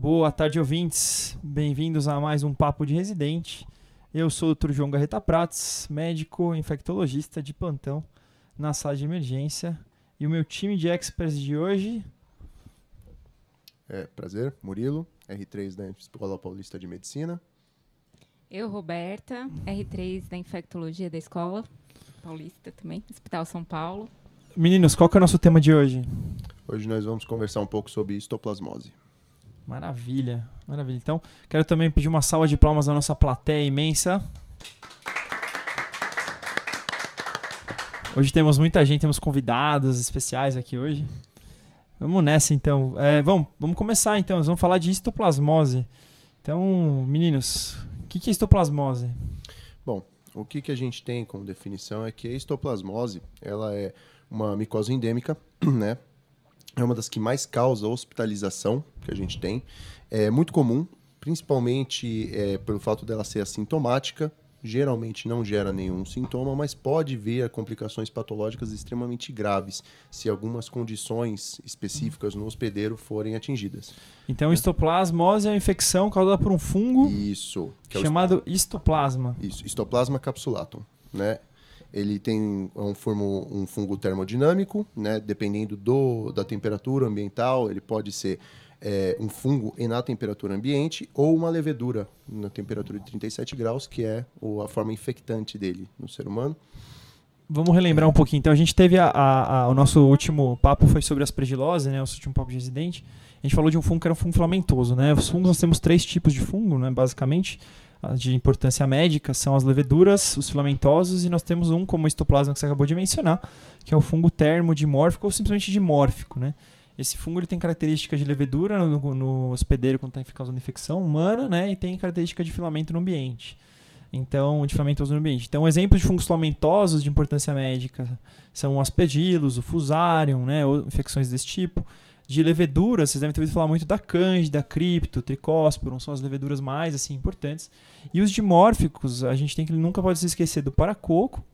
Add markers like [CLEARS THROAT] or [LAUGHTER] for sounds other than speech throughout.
Boa tarde, ouvintes. Bem-vindos a mais um Papo de Residente. Eu sou o Dr. João Garreta Prates, médico infectologista de plantão na sala de emergência. E o meu time de experts de hoje. É, prazer, Murilo, R3 da Escola Paulista de Medicina. Eu, Roberta, R3 da Infectologia da Escola Paulista também, Hospital São Paulo. Meninos, qual que é o nosso tema de hoje? Hoje nós vamos conversar um pouco sobre histoplasmose. Maravilha, maravilha. Então, quero também pedir uma salva de palmas à nossa plateia imensa. Hoje temos muita gente, temos convidados especiais aqui hoje. Vamos nessa então. É, vamos, vamos começar então. Nós vamos falar de histoplasmose. Então, meninos, o que, é histoplasmose? Bom, o que, que a gente tem como definição é que a histoplasmose ela é uma micose endêmica, [CLEARS THROAT] né? É uma das que mais causa hospitalização que a gente tem. É muito comum, principalmente é, pelo fato dela ser assintomática. Geralmente não gera nenhum sintoma, mas pode vir a complicações patológicas extremamente graves se algumas condições específicas no hospedeiro forem atingidas. Então, histoplasmose é uma infecção causada por um fungo Isso. é chamado histoplasma. Isso, histoplasma capsulatum, né? Ele tem um, formo, um fungo termodinâmico, né? Dependendo do, da temperatura ambiental, ele pode ser é, um fungo na temperatura ambiente ou uma levedura na temperatura de 37 graus, que é a forma infectante dele no ser humano. Vamos relembrar um pouquinho. Então, a gente teve a, a, a- o nosso último papo foi sobre aspergilose, né? O nosso último papo de residente. A gente falou de um fungo que era um fungo filamentoso, né? Os fungos, nós temos três tipos de fungo, né? Basicamente, de importância médica são as leveduras, os filamentosos, e nós temos um como o histoplasma que você acabou de mencionar, que é o fungo termodimórfico ou simplesmente dimórfico, né? Esse fungo ele tem características de levedura no, no hospedeiro quando está causando infecção humana, né? E tem característica de filamento no ambiente. Então, de filamentoso no ambiente. Então, exemplos de fungos filamentosos de importância médica são o aspergillus, o fusarium, né? Ou infecções desse tipo. De levedura, vocês devem ter ouvido falar muito da cândida, cripto, tricósporum, são as leveduras mais assim importantes. E os dimórficos, a gente tem que nunca pode se esquecer do paracoco.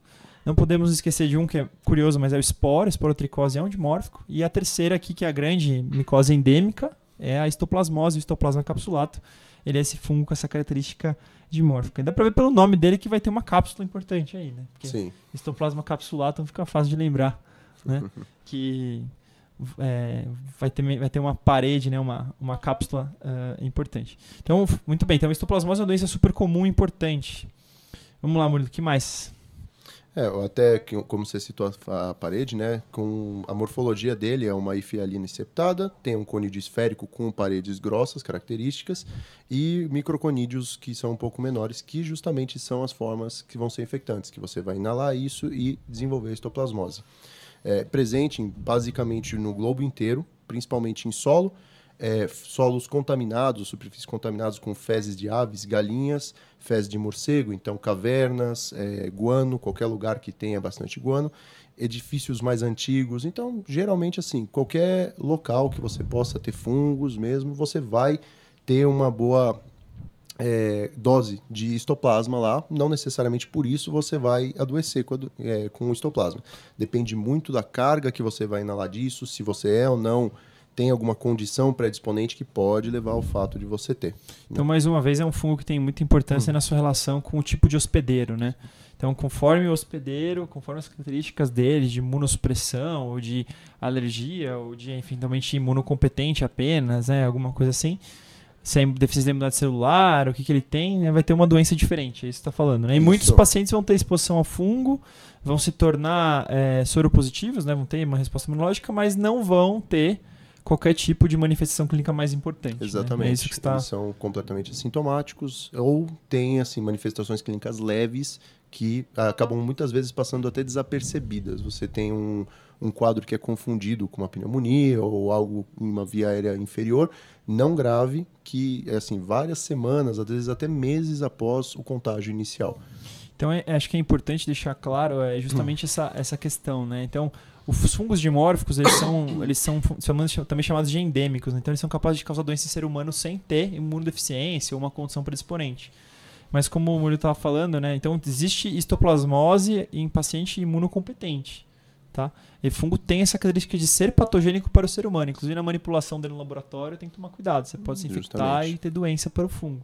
Não podemos esquecer de um que é curioso, mas é o esporo, esporotricose é um dimórfico. E a terceira aqui, que é a grande micose endêmica, é a histoplasmose, o histoplasma capsulato. Ele é esse fungo com essa característica dimórfica. E dá pra ver pelo nome dele que vai ter uma cápsula importante aí, né? Porque Sim. histoplasma capsulatum fica fácil de lembrar, né? [LAUGHS] que é, vai, ter, vai ter uma parede, né? uma, uma cápsula ah, importante. Então, muito bem. Então, a histoplasmose é uma doença super comum e importante. Vamos lá, Murilo, o que mais? É, até como você citou a, parede, né? Com a morfologia dele é uma hifialina septada, tem um conídeo esférico com paredes grossas, características, e microconídeos que são um pouco menores, que justamente são as formas que vão ser infectantes, que você vai inalar isso e desenvolver a histoplasmose. É, presente em, basicamente no globo inteiro, principalmente em solo, é, solos contaminados, superfícies contaminadas com fezes de aves, galinhas, fezes de morcego, então cavernas, é, guano, qualquer lugar que tenha bastante guano, edifícios mais antigos. Então, geralmente, assim, qualquer local que você possa ter fungos mesmo, você vai ter uma boa é, dose de histoplasma lá. Não necessariamente por isso você vai adoecer com, é, com o histoplasma. Depende muito da carga que você vai inalar disso, se você é ou não tem alguma condição predisponente que pode levar ao fato de você ter. Então, mais uma vez, é um fungo que tem muita importância na sua relação com o tipo de hospedeiro, né? Então, conforme o hospedeiro, conforme as características dele, de imunossupressão, ou de alergia, ou de, enfim, também imunocompetente apenas, né? Alguma coisa assim. Se é deficiência de imunidade celular, o que, que ele tem, né? vai ter uma doença diferente, é isso que você está falando, né? E Isso. muitos pacientes vão ter exposição ao fungo, vão se tornar é, soropositivos, né? Vão ter uma resposta imunológica, mas não vão ter qualquer tipo de manifestação clínica mais importante. né? Exatamente. É isso que está Eles são completamente assintomáticos ou têm assim manifestações clínicas leves que acabam muitas vezes passando até desapercebidas. Você tem um, um quadro que é confundido com uma pneumonia ou algo em uma via aérea inferior, não grave, que é assim várias semanas, às vezes até meses após o contágio inicial. Então, é- acho que é importante deixar claro é justamente essa, essa questão, né? Então, os fungos dimórficos, eles são, [COUGHS] eles são chamados- também chamados de endêmicos, né? então eles são capazes de causar doença em ser humano sem ter imunodeficiência ou uma condição predisponente. Mas como o Murilo estava falando, né? Então, existe histoplasmose em paciente imunocompetente. Tá? E fungo tem essa característica de ser patogênico para o ser humano. Inclusive na manipulação dele no laboratório tem que tomar cuidado. Você pode se infectar Justamente. e ter doença para o fungo.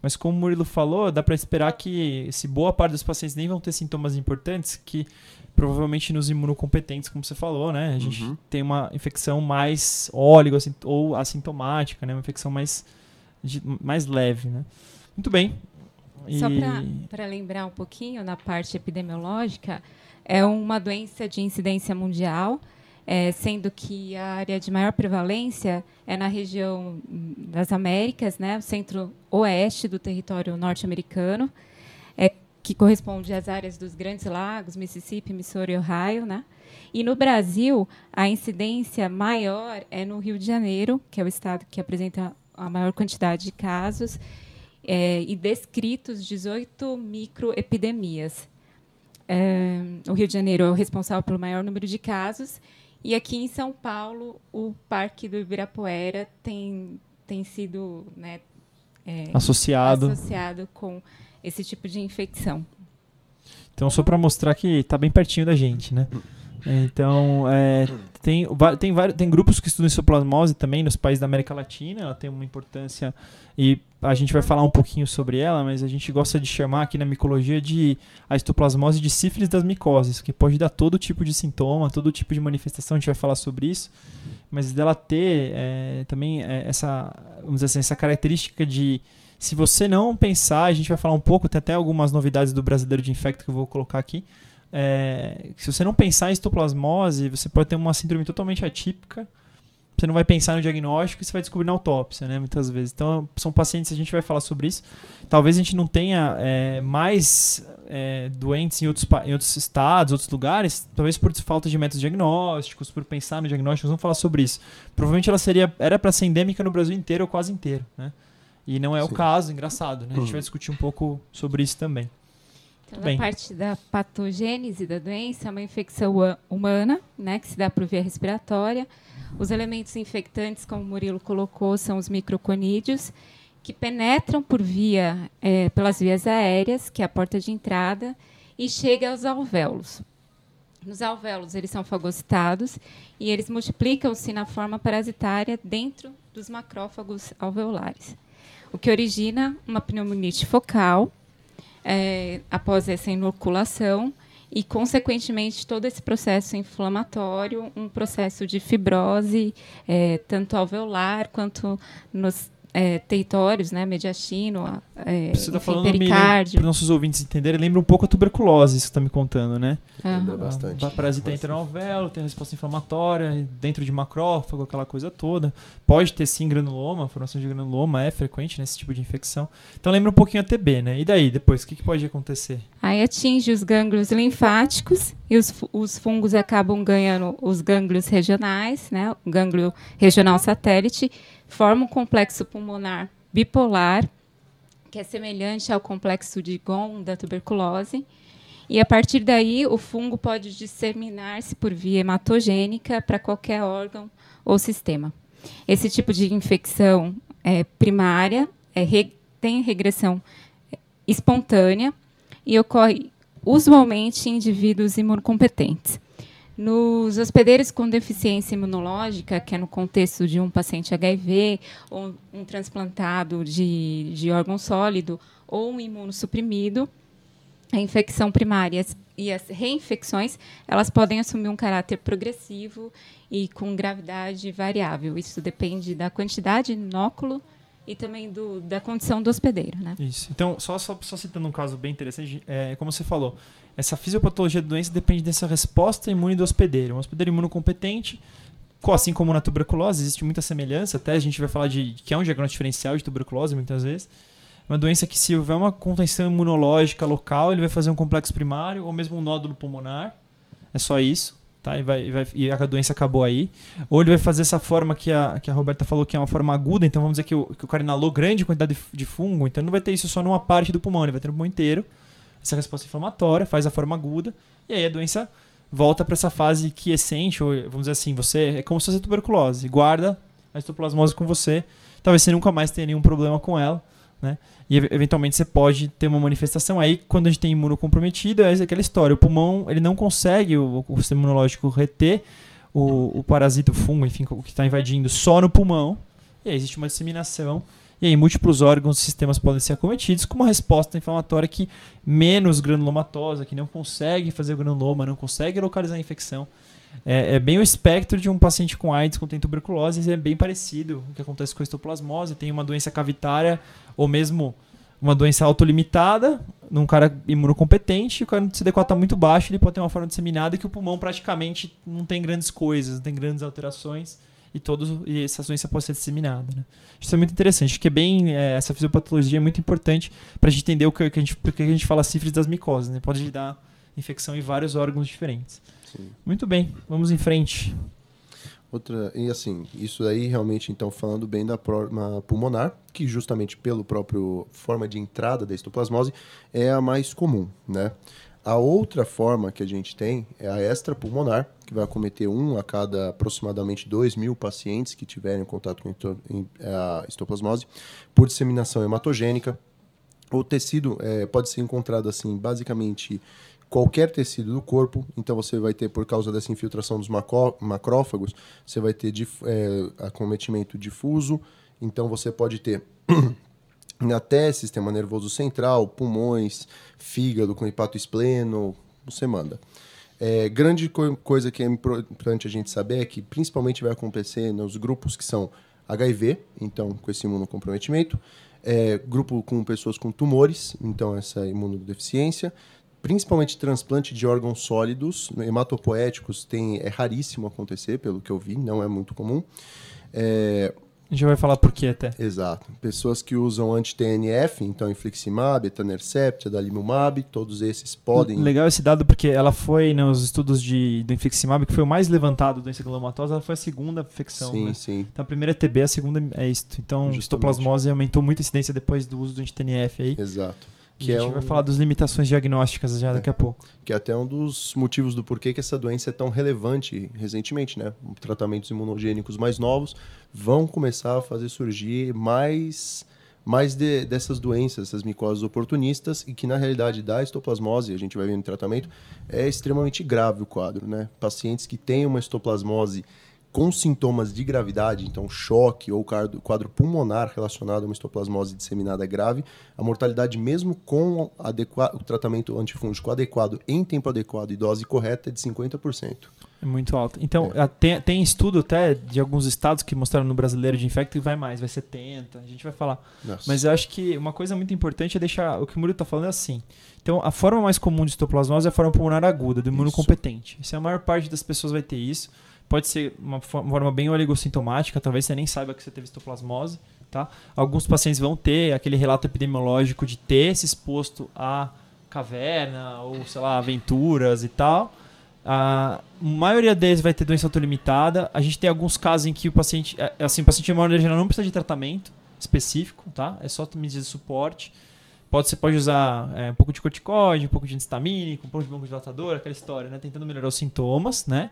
Mas como o Murilo falou, dá para esperar que se boa parte dos pacientes nem vão ter sintomas importantes, que provavelmente nos imunocompetentes, como você falou, né? A gente Uhum. tem uma infecção mais óligo assim, ou assintomática, né? Uma infecção mais, de- mais leve, né? Muito bem. Só E- para lembrar um pouquinho, na parte epidemiológica, é uma doença de incidência mundial, é, sendo que a área de maior prevalência é na região das Américas, né, o centro-oeste do território norte-americano, é, que corresponde às áreas dos Grandes Lagos, Mississippi, Missouri e Ohio. Né? E no Brasil, a incidência maior é no Rio de Janeiro, que é o estado que apresenta a maior quantidade de casos, é, e descritos 18 microepidemias. É, o Rio de Janeiro é o responsável pelo maior número de casos, e aqui em São Paulo, o Parque do Ibirapuera tem, tem sido né, é, associado. associado com esse tipo de infecção. Então, só para mostrar que tá bem pertinho da gente, né? Então, é, tem, tem, vários, tem grupos que estudam histoplasmose também nos países da América Latina. Ela tem uma importância e a gente vai falar um pouquinho sobre ela, mas a gente gosta de chamar aqui na micologia de a histoplasmose de sífilis das micoses, que pode dar todo tipo de sintoma, todo tipo de manifestação. A gente vai falar sobre isso, mas dela ter é, também é, essa, vamos assim, essa característica de se você não pensar, a gente vai falar um pouco, tem até algumas novidades do brasileiro de infecto que eu vou colocar aqui. É, se você não pensar em histoplasmose, você pode ter uma síndrome totalmente atípica. Você não vai pensar no diagnóstico e você vai descobrir na autópsia, né? Muitas vezes. Então, são pacientes, a gente vai falar sobre isso. Talvez a gente não tenha é, mais é, doentes em outros, em outros estados, outros lugares, talvez por falta de métodos diagnósticos, por pensar no diagnóstico, nós vamos falar sobre isso. Provavelmente ela seria, era para ser endêmica no Brasil inteiro ou quase inteiro, né? E não é o Sim. caso, engraçado, né? A gente Uhum. vai discutir um pouco sobre isso também. Então, Bem. na parte da patogênese da doença, é uma infecção humana, né, que se dá por via respiratória. Os elementos infectantes, como o Murilo colocou, são os microconídeos, que penetram por via, eh, pelas vias aéreas, que é a porta de entrada, e chega aos alvéolos. Nos alvéolos, eles são fagocitados e eles multiplicam-se na forma parasitária dentro dos macrófagos alveolares, o que origina uma pneumonite focal, é, após essa inoculação e, consequentemente, todo esse processo inflamatório, um processo de fibrose, é, tanto alveolar quanto nos é, territórios, né, mediastino, é, Você tá enfim, falando para pericárdio. os nossos ouvintes entenderem, lembra um pouco a tuberculose, isso que você tá me contando, né? Lembra Aham. bastante. A parasita entra no alvéolo, tem a resposta inflamatória, dentro de macrófago, aquela coisa toda. Pode ter sim granuloma, a formação de granuloma é frequente nesse tipo de infecção. Então lembra um pouquinho a TB, né? E daí, depois, o que, que pode acontecer? Aí atinge os gânglios linfáticos e os, os fungos acabam ganhando os gânglios regionais, né? O gânglio regional satélite, forma um complexo pulmonar bipolar, que é semelhante ao complexo de Ghon da tuberculose. E a partir daí, o fungo pode disseminar-se por via hematogênica para qualquer órgão ou sistema. Esse tipo de infecção é primária, é re- tem regressão espontânea e ocorre usualmente em indivíduos imunocompetentes. Nos hospedeiros com deficiência imunológica, que é no contexto de um paciente HIV, ou um transplantado de, de órgão sólido, ou um imunossuprimido, a infecção primária e as reinfecções, elas podem assumir um caráter progressivo e com gravidade variável. Isso depende da quantidade de inóculo e também do, da condição do hospedeiro, né? Isso. Então, só, só, só citando um caso bem interessante, é, como você falou, essa fisiopatologia da doença depende dessa resposta imune do hospedeiro. Um hospedeiro imunocompetente, co- assim como na tuberculose, existe muita semelhança, até a gente vai falar de que é um diagnóstico diferencial de tuberculose muitas vezes. Uma doença que se houver uma contenção imunológica local, ele vai fazer um complexo primário ou mesmo um nódulo pulmonar. É só isso. Tá? E, vai, e, vai- e a doença acabou aí. Ou ele vai fazer essa forma que a, que a Roberta falou que é uma forma aguda, então vamos dizer que o, que o cara inalou grande quantidade de, de fungo, então não vai ter isso só numa parte do pulmão, ele vai ter no pulmão inteiro. Essa resposta inflamatória faz a forma aguda, e aí a doença volta para essa fase quiescente, ou vamos dizer assim, você é como se fosse tuberculose, guarda a histoplasmose com você, talvez você nunca mais tenha nenhum problema com ela, né? E eventualmente você pode ter uma manifestação. Aí, quando a gente tem imunocomprometido, é aquela história. O pulmão ele não consegue, o, o sistema imunológico, reter o, o parasita, o fungo, enfim, o que está invadindo só no pulmão. E aí existe uma disseminação. E aí múltiplos órgãos e sistemas podem ser acometidos com uma resposta inflamatória que menos granulomatosa, que não consegue fazer granuloma, não consegue localizar a infecção. É, é, bem o espectro de um paciente com AIDS, com tuberculose, é bem parecido o que acontece com a histoplasmose. Tem uma doença cavitária ou mesmo uma doença autolimitada, num cara imunocompetente, o cara no CD4 está muito baixo, ele pode ter uma forma disseminada que o pulmão praticamente não tem grandes coisas, não tem grandes alterações e todos e essa doença pode ser disseminada. Né? Isso é muito interessante, porque bem é, essa fisiopatologia é muito importante para a gente entender o que, que a gente, porque a gente fala cifras das micoses, né? Pode dar infecção em vários órgãos diferentes. Sim. Muito bem, vamos em frente. Outra, e assim, isso aí realmente, então, falando bem da forma pulmonar, que justamente pelo próprio forma de entrada da histoplasmose é a mais comum, né? A outra forma que a gente tem é a extrapulmonar, que vai acometer um a cada aproximadamente 2 mil pacientes que tiverem contato com a histoplasmose, por disseminação hematogênica. O tecido é, pode ser encontrado assim, basicamente qualquer tecido do corpo. Então você vai ter, por causa dessa infiltração dos macrófagos, você vai ter dif é, acometimento difuso. Então você pode ter [CLEARS THROAT] até sistema nervoso central, pulmões, fígado com hepatoespleno, você manda. É, grande co coisa que é importante a gente saber é que principalmente vai acontecer nos grupos que são HIV, então com esse imunocomprometimento, é, grupo com pessoas com tumores, então essa imunodeficiência, principalmente transplante de órgãos sólidos, hematopoéticos tem, é raríssimo acontecer, pelo que eu vi, não é muito comum. É, a gente vai falar por quê até. Exato. Pessoas que usam anti-TNF, então infliximab, etanercept, adalimumab, todos esses podem... Legal esse dado porque ela foi nos estudos de, do infliximab, que foi o mais levantado do encefalomatosa, ela foi a segunda infecção. Sim, né? sim. Então a primeira é TB, a segunda é isto. Então Justamente. histoplasmose aumentou muito a incidência depois do uso do anti-TNF aí. Exato. Que a gente é um... vai falar das limitações diagnósticas já é. daqui a pouco. Que é até um dos motivos do porquê que essa doença é tão relevante recentemente, né? Tratamentos imunogênicos mais novos vão começar a fazer surgir mais mais de, dessas doenças, essas micoses oportunistas, e que na realidade da histoplasmose, a gente vai ver no tratamento, é extremamente grave o quadro, né? Pacientes que têm uma histoplasmose com sintomas de gravidade, então choque ou quadro pulmonar relacionado a uma histoplasmose disseminada grave, a mortalidade, mesmo com o tratamento antifúngico adequado em tempo adequado e dose correta, é de 50%. É muito alto. Então, é. tem, tem estudo até de alguns estados que mostraram no brasileiro de infecto que vai mais, vai 70, a gente vai falar. Nossa. Mas eu acho que uma coisa muito importante é deixar. O que o Murilo está falando é assim. Então, a forma mais comum de histoplasmose é a forma pulmonar aguda, do imunocompetente. Isso. É a maior parte das pessoas vai ter isso. Pode ser uma forma bem oligossintomática, talvez você nem saiba que você teve histoplasmose. Tá? Alguns pacientes vão ter aquele relato epidemiológico de ter se exposto a caverna ou, sei lá, aventuras e tal. A maioria deles vai ter doença autolimitada. A gente tem alguns casos em que o paciente, é, é assim, o paciente de maneira geral não precisa de tratamento específico, tá? É só medidas de suporte. Pode, você pode usar é, um pouco de corticoide, um pouco de antistamínico, um pouco de broncodilatador, aquela história, né? Tentando melhorar os sintomas, né?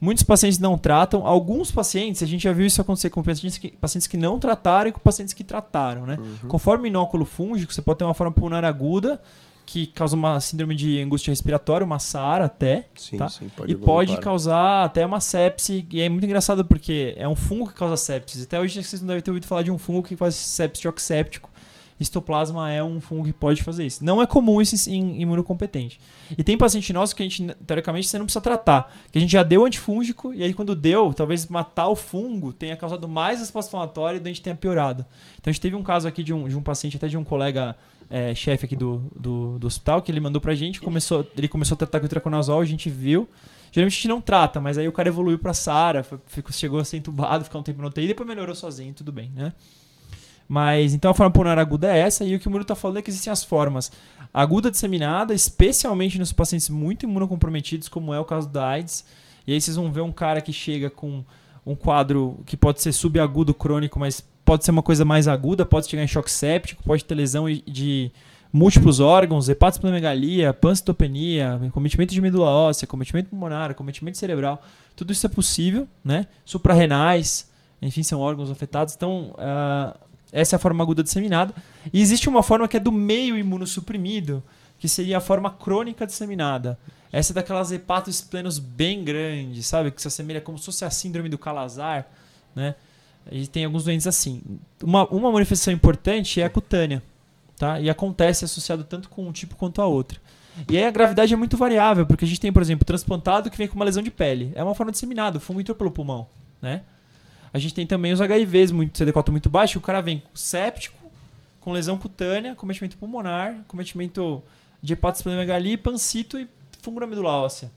Muitos pacientes não tratam. Alguns pacientes, a gente já viu isso acontecer com pacientes que, pacientes que não trataram e com pacientes que trataram, né? Uhum. Conforme o inóculo fúngico, você pode ter uma forma pulmonar aguda que causa uma síndrome de angústia respiratória, uma SAR até, sim, tá? sim, pode e pode causar até uma sepse, e é muito engraçado porque é um fungo que causa sepsis. Até hoje vocês não devem ter ouvido falar de um fungo que faz sepse oxéptico, Histoplasma é um fungo que pode fazer isso. Não é comum isso em imunocompetente. E tem paciente nosso que a gente, teoricamente, você não precisa tratar. Que a gente já deu antifúngico, e aí quando deu, talvez matar o fungo tenha causado mais resposta inflamatória e a gente tenha piorado. Então a gente teve um caso aqui de um, de um paciente, até de um colega é, chefe aqui do, do, do, hospital, que ele mandou pra gente, começou, ele começou a tratar com o a gente viu. Geralmente a gente não trata, mas aí o cara evoluiu pra SARA, chegou a ser entubado, ficou um tempo no UTI, depois melhorou sozinho, tudo bem, né? Mas então a forma pulmonar aguda é essa, e o que o Muro está falando é que existem as formas aguda disseminada, especialmente nos pacientes muito imunocomprometidos, como é o caso da AIDS. E aí vocês vão ver um cara que chega com um quadro que pode ser subagudo crônico, mas pode ser uma coisa mais aguda, pode chegar em choque séptico, pode ter lesão de múltiplos órgãos, hepatosplenomegalia, pancitopenia, cometimento de medula óssea, cometimento pulmonar, cometimento cerebral. Tudo isso é possível, né? Suprarrenais, enfim, são órgãos afetados. Então, uh, Essa é a forma aguda disseminada. E existe uma forma que é do meio imunossuprimido, que seria a forma crônica disseminada. Essa é daquelas hepatos plenos bem grandes, sabe? Que se assemelha como se fosse a síndrome do Calazar, né? E tem alguns doentes assim. Uma, uma manifestação importante é a cutânea, tá? E acontece associado tanto com um tipo quanto a outra. E aí a gravidade é muito variável, porque a gente tem, por exemplo, transplantado que vem com uma lesão de pele. É uma forma disseminada, o fungo entrou pelo pulmão, né? A gente tem também os HIVs, muito, CD4 muito baixo, o cara vem séptico, com lesão cutânea, cometimento pulmonar, cometimento de hepatosplenomegalia, pancito e fungo medula óssea.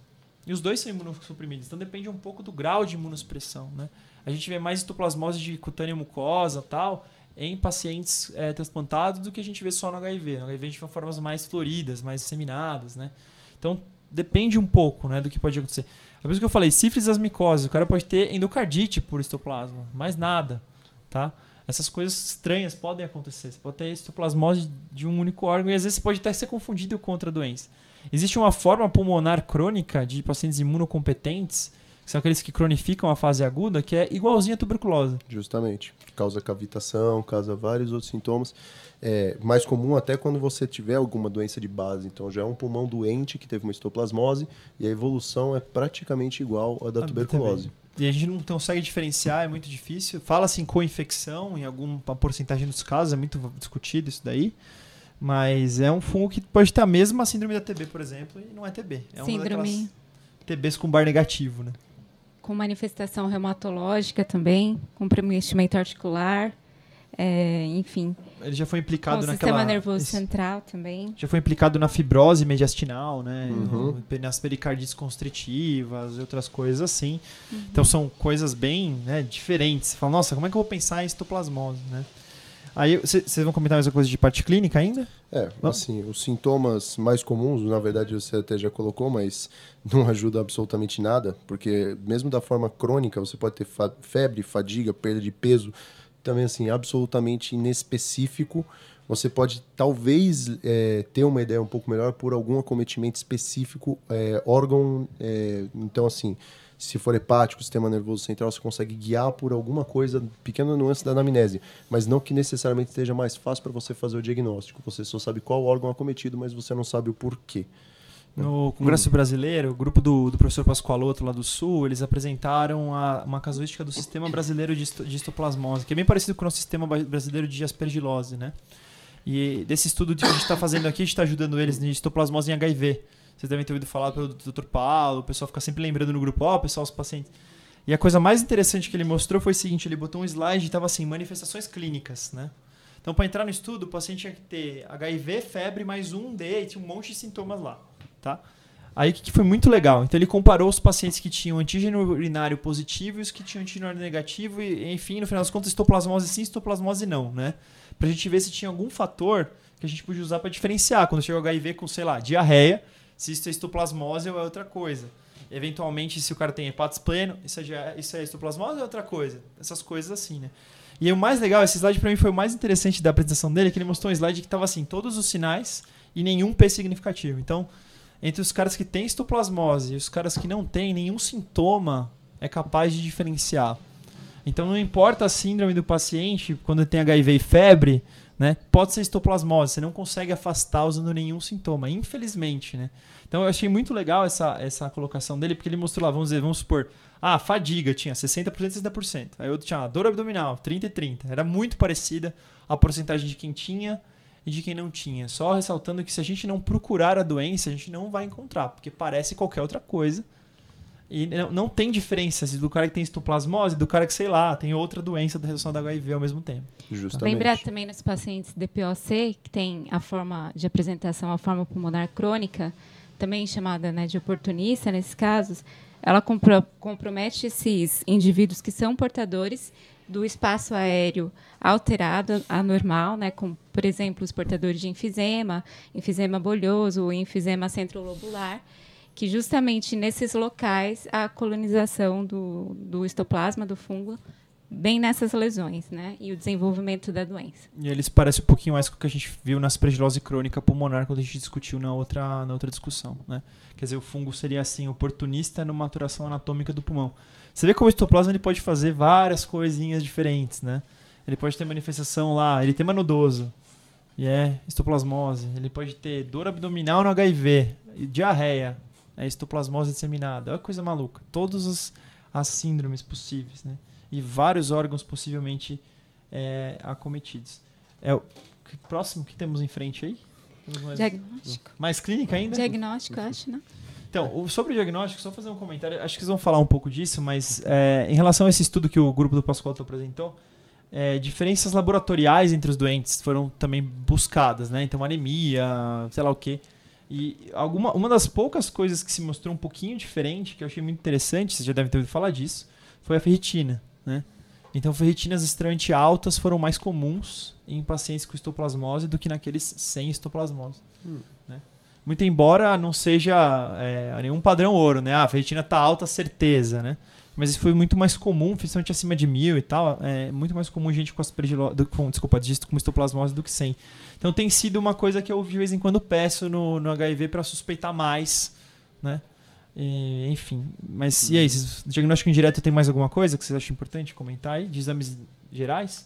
E os dois são imunossuprimidos, então depende um pouco do grau de imunossupressão, né? A gente vê mais histoplasmose de cutânea mucosa tal em pacientes é, transplantados do que a gente vê só no HIV. No HIV a gente vê formas mais floridas, mais disseminadas, né? Então depende um pouco, né, do que pode acontecer. É por isso que eu falei, sífilis das micoses, o cara pode ter endocardite por histoplasma, mais nada, tá? Essas coisas estranhas podem acontecer. Você pode ter histoplasmose de um único órgão e às vezes você pode até ser confundido com outra doença. Existe uma forma pulmonar crônica de pacientes imunocompetentes, são aqueles que cronificam a fase aguda, que é igualzinha à tuberculose. Justamente. Causa cavitação, causa vários outros sintomas. É mais comum até quando você tiver alguma doença de base. Então já é um pulmão doente que teve uma histoplasmose e a evolução é praticamente igual à da ah, tuberculose. E a gente não consegue diferenciar, é muito difícil. Fala-se em co-infecção, em alguma porcentagem dos casos, é muito discutido isso daí. Mas é um fungo que pode ter a mesma síndrome da TB, por exemplo, e não é TB. É síndrome. TBs com bar negativo, né? Com manifestação reumatológica também, com preenchimento articular, é, enfim. Ele já foi implicado com naquela... sistema nervoso esse, central também. Já foi implicado na fibrose mediastinal, né? Uhum. Nas pericardites constritivas e outras coisas assim. Uhum. Então são coisas bem né, diferentes. Você fala, nossa, como é que eu vou pensar em histoplasmose, né? Aí vocês vão comentar mais uma coisa de parte clínica ainda? É, assim, os sintomas mais comuns, na verdade você até já colocou, mas não ajuda absolutamente nada, porque mesmo da forma crônica você pode ter fa febre, fadiga, perda de peso, também assim, absolutamente inespecífico. Você pode talvez é, ter uma ideia um pouco melhor por algum acometimento específico, é, órgão, é, então assim, se for hepático, sistema nervoso central, você consegue guiar por alguma coisa, pequena nuance da anamnese, mas não que necessariamente esteja mais fácil para você fazer o diagnóstico. Você só sabe qual órgão acometido, mas você não sabe o porquê. No Congresso. Brasileiro, o grupo do, do professor Pascoaloto lá do Sul, eles apresentaram a, uma casuística do sistema brasileiro de, de histoplasmose, que é bem parecido com o nosso sistema brasileiro de aspergilose, né? E desse estudo que a gente está fazendo aqui, a gente está ajudando eles de histoplasmose em HIV. Vocês devem ter ouvido falar pelo Dr. Paulo, o pessoal fica sempre lembrando no grupo, ó, oh, pessoal, os pacientes. E a coisa mais interessante que ele mostrou foi o seguinte: ele botou um slide e estava assim, manifestações clínicas, né? Então, para entrar no estudo, o paciente tinha que ter HIV, febre, mais um D, e tinha um monte de sintomas lá, tá? Aí que foi muito legal. Então ele comparou os pacientes que tinham antígeno urinário positivo e os que tinham antígeno negativo e, enfim, no final das contas, histoplasmose sim, histoplasmose não, né? Pra gente ver se tinha algum fator que a gente podia usar para diferenciar. Quando chega o HIV com, sei lá, diarreia, se isso é histoplasmose ou é outra coisa. Eventualmente, se o cara tem hepatos pleno, isso é, isso é histoplasmose ou é outra coisa. Essas coisas assim, né? E o mais legal, esse slide para mim foi o mais interessante da apresentação dele, que ele mostrou um slide que tava assim, todos os sinais e nenhum P significativo. Então, entre os caras que têm histoplasmose e os caras que não têm, nenhum sintoma é capaz de diferenciar. Então não importa a síndrome do paciente, quando tem HIV e febre, né? Pode ser histoplasmose, você não consegue afastar usando nenhum sintoma, infelizmente, né? Então eu achei muito legal essa, essa colocação dele, porque ele mostrou lá, vamos dizer, vamos supor, ah, fadiga tinha 60% e 60%. Aí outro tinha ah, dor abdominal, 30 e 30. Era muito parecida a porcentagem de quem tinha e de quem não tinha. Só ressaltando que se a gente não procurar a doença, a gente não vai encontrar, porque parece qualquer outra coisa e não, não tem diferença do cara que tem histoplasmose do cara que, sei lá, tem outra doença da redução da HIV ao mesmo tempo. Justamente. Lembrar também nos pacientes DPOC, que tem a forma de apresentação, a forma pulmonar crônica, também chamada né, de oportunista nesses casos, ela compro compromete esses indivíduos que são portadores do espaço aéreo alterado, anormal, né, como, por exemplo, os portadores de enfisema, enfisema bolhoso, enfisema centrolobular, que justamente nesses locais a colonização do, do histoplasma, do fungo, bem nessas lesões, né? E o desenvolvimento da doença. E eles parecem um pouquinho mais com o que a gente viu na aspergilose crônica pulmonar quando a gente discutiu na outra, na outra discussão, né? Quer dizer, o fungo seria assim, oportunista na maturação anatômica do pulmão. Você vê como o histoplasma ele pode fazer várias coisinhas diferentes, né? Ele pode ter manifestação lá, eritema nodoso, e é histoplasmose. Ele pode ter dor abdominal no HIV, diarreia, é histoplasmose disseminada. Olha que coisa maluca. Todas as, as síndromes possíveis, né? E vários órgãos possivelmente é, acometidos. É o que- próximo que temos em frente aí? Mais, Diagnóstico. mais clínica ainda? Diagnóstico, acho, né? Então, sobre o diagnóstico, só fazer um comentário. Acho que vocês vão falar um pouco disso, mas é, em relação a esse estudo que o grupo do Pascoal apresentou, é, diferenças laboratoriais entre os doentes foram também buscadas, né? Então, anemia, sei lá o quê. E alguma, uma das poucas coisas que se mostrou um pouquinho diferente, que eu achei muito interessante, vocês já devem ter ouvido falar disso, foi a ferritina, né? Então, ferritinas extremamente altas foram mais comuns em pacientes com histoplasmose do que naqueles sem histoplasmose. né? Muito embora não seja é, nenhum padrão ouro, né? Ah, a ferritina tá alta, certeza, né? Mas isso foi muito mais comum, principalmente acima de mil e tal. É muito mais comum gente com com, desculpa, disto com histoplasmose do que sem. Então tem sido uma coisa que eu de vez em quando peço no, no HIV para suspeitar mais, né? E, enfim, mas e aí, vocês- diagnóstico indireto tem mais alguma coisa que vocês acham importante comentar aí? De exames gerais?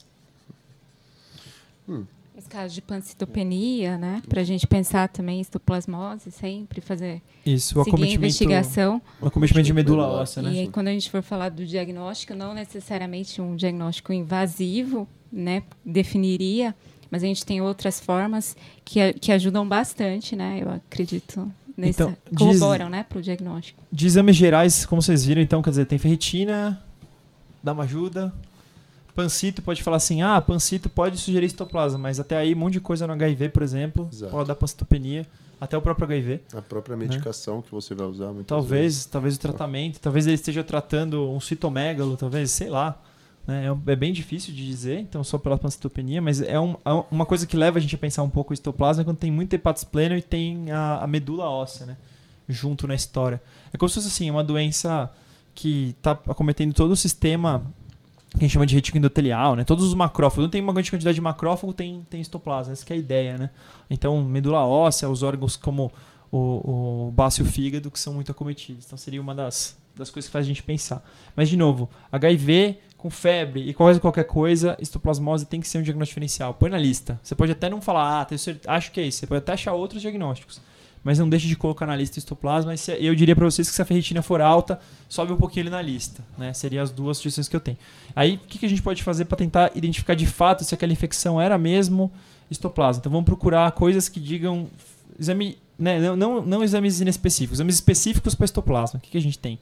Os casos de pancitopenia, né? Pra gente pensar também em histoplasmose, sempre fazer Isso, o a acometimento, investigação. o acometimento de medula óssea, E né? aí, quando a gente for falar do diagnóstico, não necessariamente um diagnóstico invasivo, né? Definiria, mas a gente tem outras formas que, que ajudam bastante, né? Eu acredito. Nessa, Então, diz- corroboram, né? Para o diagnóstico. De exames gerais, como vocês viram, então, quer dizer, tem ferritina, dá uma ajuda. Pancito pode falar assim, ah, pancito pode sugerir histoplasma, mas até aí um monte de coisa no HIV, por exemplo, Exato. pode dar pancitopenia, até o próprio HIV. A própria medicação que você vai usar muitas Talvez, vezes. talvez o tratamento, talvez ele esteja tratando um citomegalo, talvez, sei lá. Né? É, é bem difícil de dizer, então só pela pancitopenia, mas é, um- é uma coisa que leva a gente a pensar um pouco o histoplasma quando tem muito hepatos pleno e tem a, a medula óssea, né? Junto na história. É como se fosse assim, uma doença que está acometendo todo o sistema que a gente chama de retículo endotelial, né? Todos os macrófagos. Não tem uma grande quantidade de macrófago, tem, tem histoplasma. Essa é a ideia, né? Então, medula óssea, os órgãos como o, o baço e o fígado, que são muito acometidos. Então, seria uma das, das coisas que faz a gente pensar. Mas, de novo, HIV com febre e quase qualquer coisa, histoplasmose tem que ser um diagnóstico diferencial. Põe na lista. Você pode até não falar, ah, certeza, acho que é isso. Você pode até achar outros diagnósticos. Mas não deixe de colocar na lista histoplasma. E eu diria para vocês que se a ferritina for alta, sobe um pouquinho ele na lista. Né? Seriam as duas sugestões que eu tenho. Aí, o que, a gente pode fazer para tentar identificar de fato se aquela infecção era mesmo histoplasma? Então, vamos procurar coisas que digam exame, né? não, não, não exames inespecíficos, exames específicos para histoplasma. O que, a gente tem?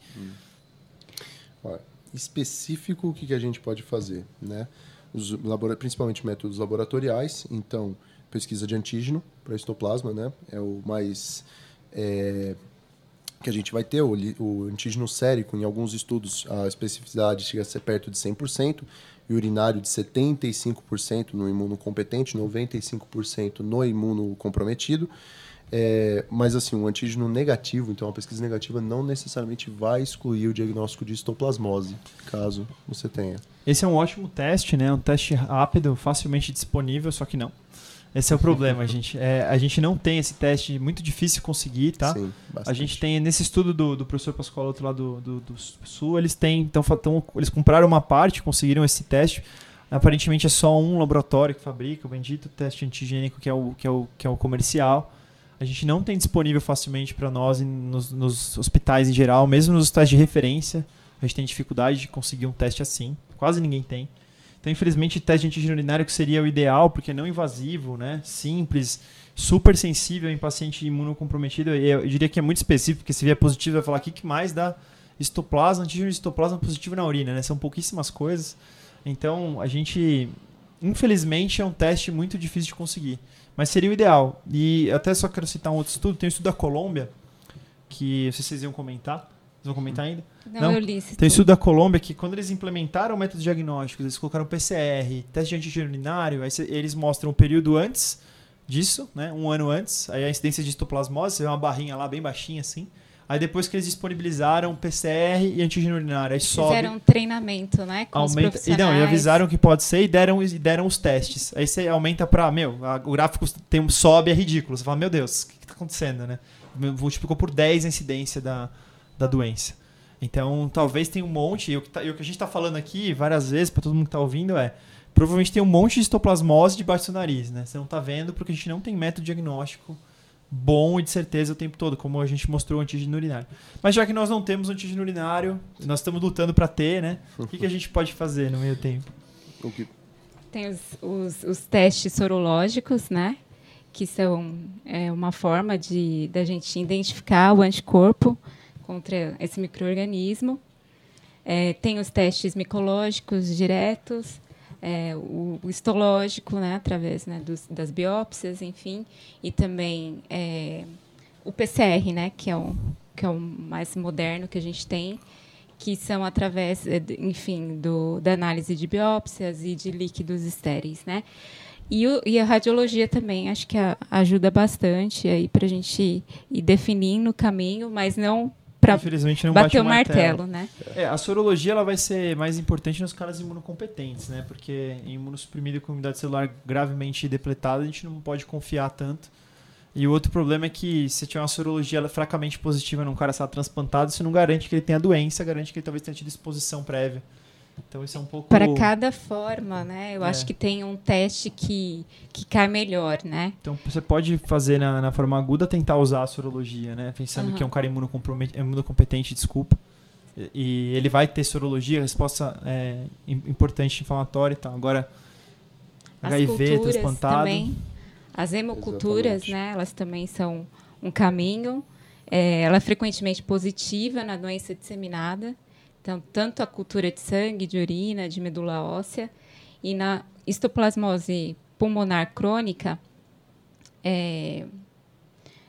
Olha, específico, o que, que a gente pode fazer? Né? Os principalmente métodos laboratoriais, então pesquisa de antígeno para histoplasma, né? é o mais é, que a gente vai ter, o, o antígeno sérico, em alguns estudos a especificidade chega a ser perto de 100%, e urinário de 75% no imunocompetente, 95% no imunocomprometido. É, mas assim, um antígeno negativo, então a pesquisa negativa não necessariamente vai excluir o diagnóstico de histoplasmose, caso você tenha. Esse é um ótimo teste, né? Um teste rápido, facilmente disponível, só que não. Esse é o problema, [LAUGHS] gente. É, a gente não tem esse teste, muito difícil conseguir, tá? Sim, A gente tem, nesse estudo do, do professor Pascoaloto lá do, do, do Sul, eles têm, então, tão- eles compraram uma parte, conseguiram esse teste. Aparentemente é só um laboratório que fabrica o bendito teste antigênico, que é o, que é o, que é o comercial. A gente não tem disponível facilmente para nós nos, nos hospitais em geral, mesmo nos hospitais de referência. A gente tem dificuldade de conseguir um teste assim. Quase ninguém tem. Então, infelizmente, teste de antígeno urinário que seria o ideal, porque é não invasivo, né? Simples, super sensível em paciente imunocomprometido. Eu diria que é muito específico, porque se vier positivo, vai falar o que mais dá histoplasma, antígeno de positivo na urina, né? São pouquíssimas coisas. Então, a gente, infelizmente, é um teste muito difícil de conseguir. Mas seria o ideal. E até só quero citar um outro estudo. Tem um estudo da Colômbia, que não sei se vocês iam comentar. Vocês vão comentar ainda? Não, Não, eu li Tem um estudo. da Colômbia que quando eles implementaram métodos diagnósticos, eles colocaram PCR, teste de antígeno urinário, aí eles mostram o período antes disso, né, um ano antes, aí a incidência de histoplasmose, você vê uma barrinha lá bem baixinha assim. Aí depois que eles disponibilizaram PCR e antígeno urinário, aí sobe, Fizeram um treinamento, né? Com os aumenta, e profissionais. não, e avisaram que pode ser e deram, e deram os testes. Aí você aumenta pra, meu, a- o gráfico tem, um- sobe, é ridículo. Você fala, meu Deus, o que, que tá acontecendo, né? Multiplicou por 10 a incidência da, da doença. Então, talvez tenha um monte, e o que, tá- e o que a gente tá falando aqui várias vezes, pra todo mundo que tá ouvindo, é provavelmente tem um monte de histoplasmose debaixo do nariz, né? Você não tá vendo porque a gente não tem método diagnóstico bom e de certeza o tempo todo, como a gente mostrou o antígeno urinário. Mas já que nós não temos antígeno urinário, nós estamos lutando para ter, né? O que, que a gente pode fazer no meio tempo? O que Tem os, os, os testes sorológicos, né? Que são é, uma forma de da gente identificar o anticorpo contra esse microorganismo. É, tem os testes micológicos diretos, é, o, histológico, né, através né, dos, das biópsias, enfim, e também é, o PCR, né, que é o que é o mais moderno que a gente tem, que são através, é, enfim, do, da análise de biópsias e de líquidos estéreis, né? E, o- e a radiologia também, acho que a- ajuda bastante aí para a gente ir definindo o caminho, mas não para Infelizmente não bate bater o martelo. martelo, né? É, a sorologia ela vai ser mais importante nos caras imunocompetentes, né? Porque em imunossuprimido com imunidade celular gravemente depletada, a gente não pode confiar tanto. E o outro problema é que se tiver uma sorologia é fracamente positiva num cara sala transplantado, isso não garante que ele tenha doença, garante que ele talvez tenha tido exposição prévia. Então isso é um pouco... Para cada forma, né? Eu É. acho que tem um teste que, que cai melhor, né? Então você pode fazer na, na forma aguda tentar usar a sorologia, né? Pensando Aham. que é um cara imunocompetente, desculpa. E, e ele vai ter sorologia, resposta é, im- importante inflamatória e tal. Agora, As HIV transplantado. também. As hemoculturas, Exatamente. né? Elas também são um caminho. É, ela é frequentemente positiva na doença disseminada. Então, tanto a cultura de sangue, de urina, de medula óssea, e na histoplasmose pulmonar crônica, é,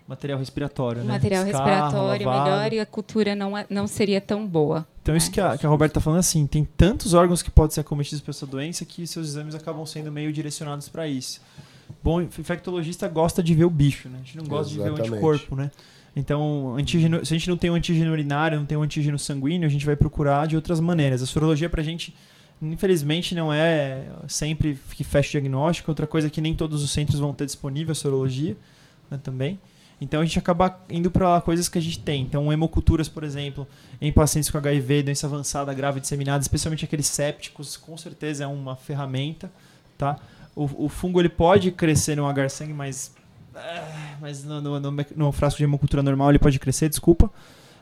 Material respiratório, né? material Escarro, respiratório lavado. melhor e a cultura não, é- não seria tão boa. Então isso que a, que a Roberta tá falando é assim, tem tantos órgãos que podem ser acometidos por essa doença que seus exames acabam sendo meio direcionados para isso. Bom, o infectologista gosta de ver o bicho, né? A gente não gosta de ver o Exatamente. anticorpo, né? Então, antígeno, se a gente não tem um antígeno urinário, não tem um antígeno sanguíneo, a gente vai procurar de outras maneiras. A sorologia pra gente, infelizmente, não é sempre que fecha o diagnóstico. Outra coisa é que nem todos os centros vão ter disponível a sorologia né, também. Então a gente acaba indo para coisas que a gente tem. Então, hemoculturas, por exemplo, em pacientes com HIV, doença avançada, grave, disseminada, especialmente aqueles sépticos, com certeza é uma ferramenta, tá? O, o fungo ele pode crescer no agar sangue, mas mas no, no, no, no frasco de hemocultura normal ele pode crescer, desculpa.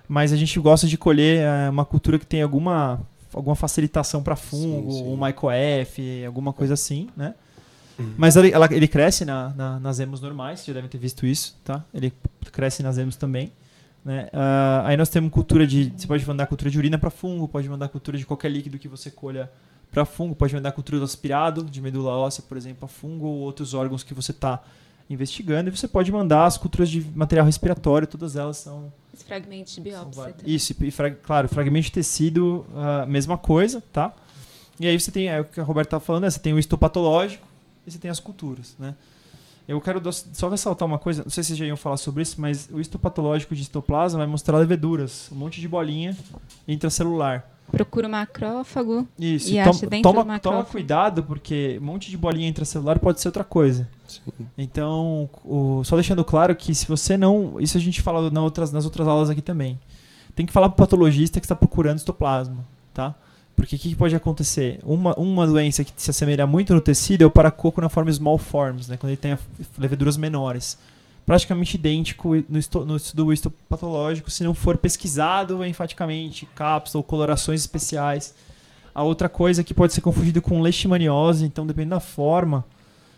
Mas a gente gosta de colher eh, uma cultura que tem alguma alguma facilitação para fungo, Sim, sim. um MycoF, alguma coisa assim, né? Mas ele, ela- ele cresce na, na- nas emos normais, vocês já devem ter visto isso, tá? Ele cresce nas emos também. Né? Ah, aí nós temos cultura de. Você pode mandar cultura de urina para fungo, pode mandar cultura de qualquer líquido que você colha para fungo, pode mandar cultura do aspirado, de medula óssea, por exemplo, para fungo, ou outros órgãos que você está investigando. E você pode mandar as culturas de material respiratório, todas elas são. Os fragmentos de biópsia. Isso, e fra- claro, fragmento de tecido, a mesma coisa, tá? E aí você tem, é o que a Roberta tá falando, né? Você tem o histopatológico e você tem as culturas, né? Eu quero só ressaltar uma coisa, não sei se vocês já iam falar sobre isso, mas o histopatológico de histoplasma vai mostrar leveduras, um monte de bolinha intracelular. Procura o macrófago. Isso, E e acha toma, dentro toma, do macrófago. toma cuidado, porque um monte de bolinha intracelular pode ser outra coisa. Sim. Então, o- só deixando claro que se você não. Isso a gente fala na outras, nas outras aulas aqui também. Tem que falar pro patologista que está procurando histoplasma, tá? Porque o que, que pode acontecer? Uma, uma doença que se assemelha muito no tecido é o paracoco na forma small forms, né? Quando ele tem leveduras menores. Praticamente idêntico no, histo, no estudo histopatológico, se não for pesquisado enfaticamente, cápsula ou colorações especiais. A outra coisa que pode ser confundido com leishmaniose, então dependendo da forma,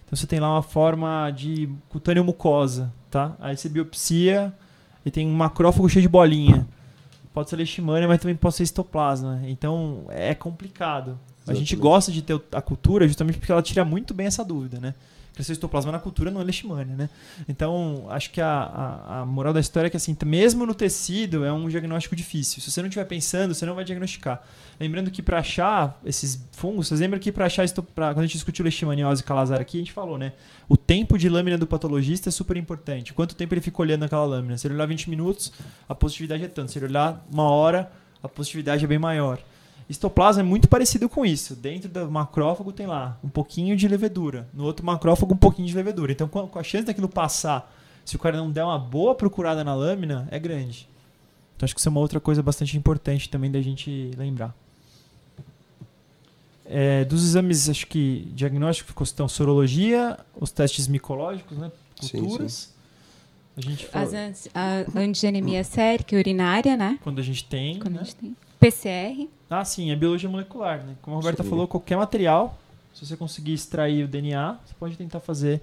então você tem lá uma forma de cutânea mucosa, tá? Aí você biopsia e tem um macrófago cheio de bolinha. Pode ser leishmania, mas também pode ser histoplasma. Então é complicado. A gente Exatamente. gosta de ter a cultura justamente porque ela tira muito bem essa dúvida, né? Crescer histoplasma na cultura não é leishmania, né? Então, acho que a, a, a moral da história é que, assim, mesmo no tecido, é um diagnóstico difícil. Se você não estiver pensando, você não vai diagnosticar. Lembrando que para achar esses fungos, vocês lembram que para achar pra, quando a gente discutiu leishmaniose e calazar aqui, a gente falou, né? O tempo de lâmina do patologista é super importante. Quanto tempo ele fica olhando aquela lâmina? Se ele olhar 20 minutos, a positividade é tanto. Se ele olhar uma hora, a positividade é bem maior. Histoplasma é muito parecido com isso. Dentro do macrófago tem lá um pouquinho de levedura. No outro macrófago, um pouquinho de levedura. Então, com a chance daquilo passar, se o cara não der uma boa procurada na lâmina, é grande. Então, acho que isso é uma outra coisa bastante importante também da gente lembrar. é, dos exames, acho que diagnóstico ficou então sorologia, os testes micológicos, né? Sim, Culturas. A gente falou, As anti- a antigenemia sérica e urinária, né? quando a gente tem, Quando né? a gente tem. PCR. Ah, sim, é biologia molecular, né? Como a Roberta Sim. falou, qualquer material, se você conseguir extrair o DNA, você pode tentar fazer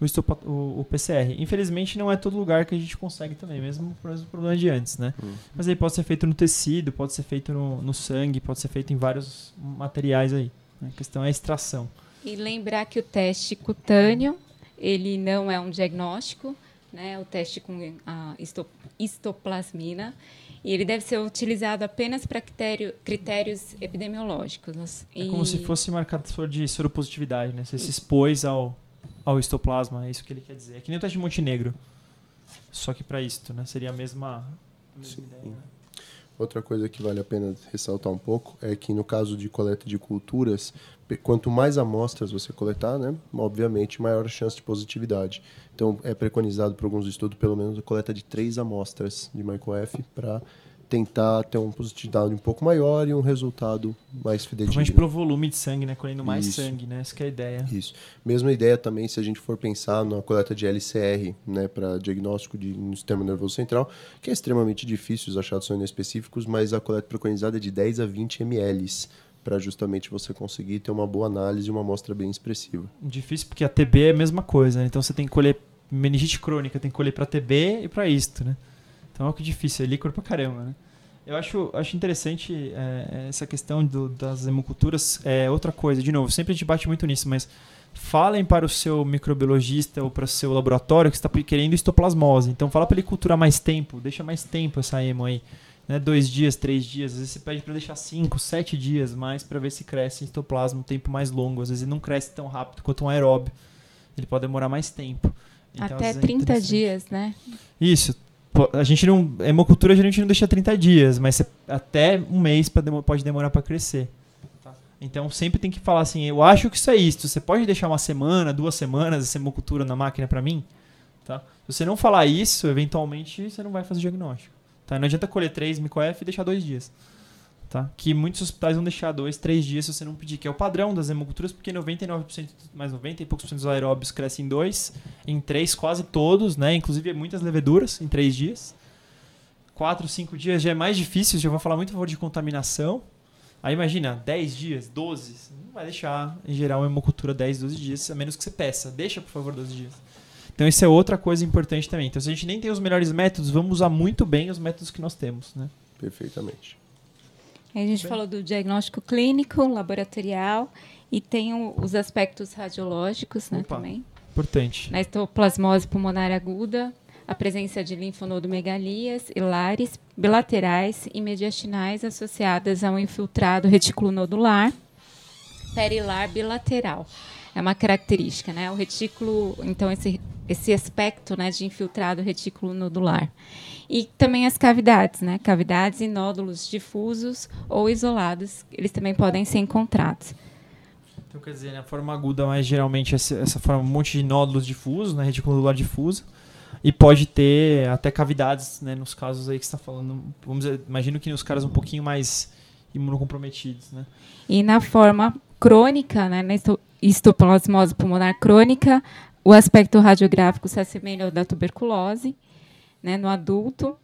o, estopa- o- o PCR. Infelizmente, não é todo lugar que a gente consegue também, mesmo por mesmo problema de antes, né? Hum. Mas aí pode ser feito no tecido, pode ser feito no, no sangue, pode ser feito em vários materiais aí. né? A questão é a extração. E lembrar que o teste cutâneo, ele não é um diagnóstico, né? O teste com a histoplasmina. E ele deve ser utilizado apenas para critério- critérios epidemiológicos. É E- como se fosse marcador de soropositividade, né? Você se expôs ao, ao histoplasma, é isso que ele quer dizer. É que nem o teste de Montenegro. Só que para isto, né? Seria a mesma, a mesma ideia, né? Outra coisa que vale a pena ressaltar um pouco é que no caso de coleta de culturas, quanto mais amostras você coletar, né, obviamente maior a chance de positividade. Então é preconizado por alguns estudos pelo menos a coleta de três amostras de MycoF para tentar ter uma positividade um pouco maior e um resultado mais Principalmente fidedigno. pelo volume de sangue, né? Colhendo mais Isso. sangue, né? Essa é a ideia. Isso. Mesma ideia também se a gente for pensar na coleta de LCR, né, para diagnóstico de no sistema nervoso central, que é extremamente difícil, os achados são inespecíficos, mas a coleta preconizada é de 10 a 20 ml para justamente você conseguir ter uma boa análise e uma amostra bem expressiva. Difícil porque a TB é a mesma coisa, né? Então você tem que colher meningite crônica, tem que colher pra TB e pra isto, né? Então é o que é difícil, é líquor pra caramba, né? Eu acho, acho interessante é, essa questão do- das hemoculturas. É outra coisa, de novo, sempre a gente bate muito nisso, mas falem para o seu microbiologista ou para o seu laboratório que está querendo histoplasmose. Então fala para ele culturar mais tempo, deixa mais tempo essa hemo aí. Né? Dois dias, três dias, às vezes você pede para deixar cinco, sete dias mais para ver se cresce histoplasma um tempo mais longo. Às vezes ele não cresce tão rápido quanto um aeróbio. Ele pode demorar mais tempo. Então, Até vezes é 30 interessante. dias, né? Isso. A gente não. A hemocultura a gente não deixa 30 dias, mas até um mês pra pode demorar para crescer. Tá? Então sempre tem que falar assim: eu acho que isso é isto. Você pode deixar uma semana, duas semanas essa hemocultura na máquina para mim? Tá? Se você não falar isso, eventualmente você não vai fazer diagnóstico. Tá? Não adianta colher 3 micoF e deixar dois dias. Tá? Que muitos hospitais vão deixar dois, três dias se você não pedir, que é o padrão das hemoculturas, porque 99%, mais 90 e poucos por cento dos aeróbios crescem em dois, em três quase todos, né? Inclusive muitas leveduras em três dias. Quatro, cinco dias já é mais difícil, já vou falar muito a favor de contaminação. Aí imagina, 10 dias, 12, você não vai deixar em geral uma hemocultura 10, 12 dias, a menos que você peça. Deixa, por favor, 12 dias. Então isso é outra coisa importante também. Então se a gente nem tem os melhores métodos, vamos usar muito bem os métodos que nós temos, né? Perfeitamente. A gente Bem. falou do diagnóstico clínico, laboratorial e tem o- os aspectos radiológicos, né, Opa. também. Importante. Na histoplasmose pulmonar aguda, a presença de linfonodomegalias, hilares, bilaterais e mediastinais associadas a um infiltrado retículo nodular, perilar bilateral. É uma característica, né? O retículo, então esse esse aspecto, né, de infiltrado retículo nodular. E também as cavidades, né? Cavidades e nódulos difusos ou isolados, eles também podem ser encontrados. Então, quer dizer, na forma aguda, mas geralmente essa, essa forma, um monte de nódulos difusos, né, retículo nodular difuso, e pode ter até cavidades, né, nos casos aí que você está falando. Vamos dizer, imagino que nos caras um pouquinho mais imunocomprometidos, né? E na forma crônica, né, histoplasmose pulmonar crônica, o aspecto radiográfico se assemelha ao da tuberculose, né, no adulto,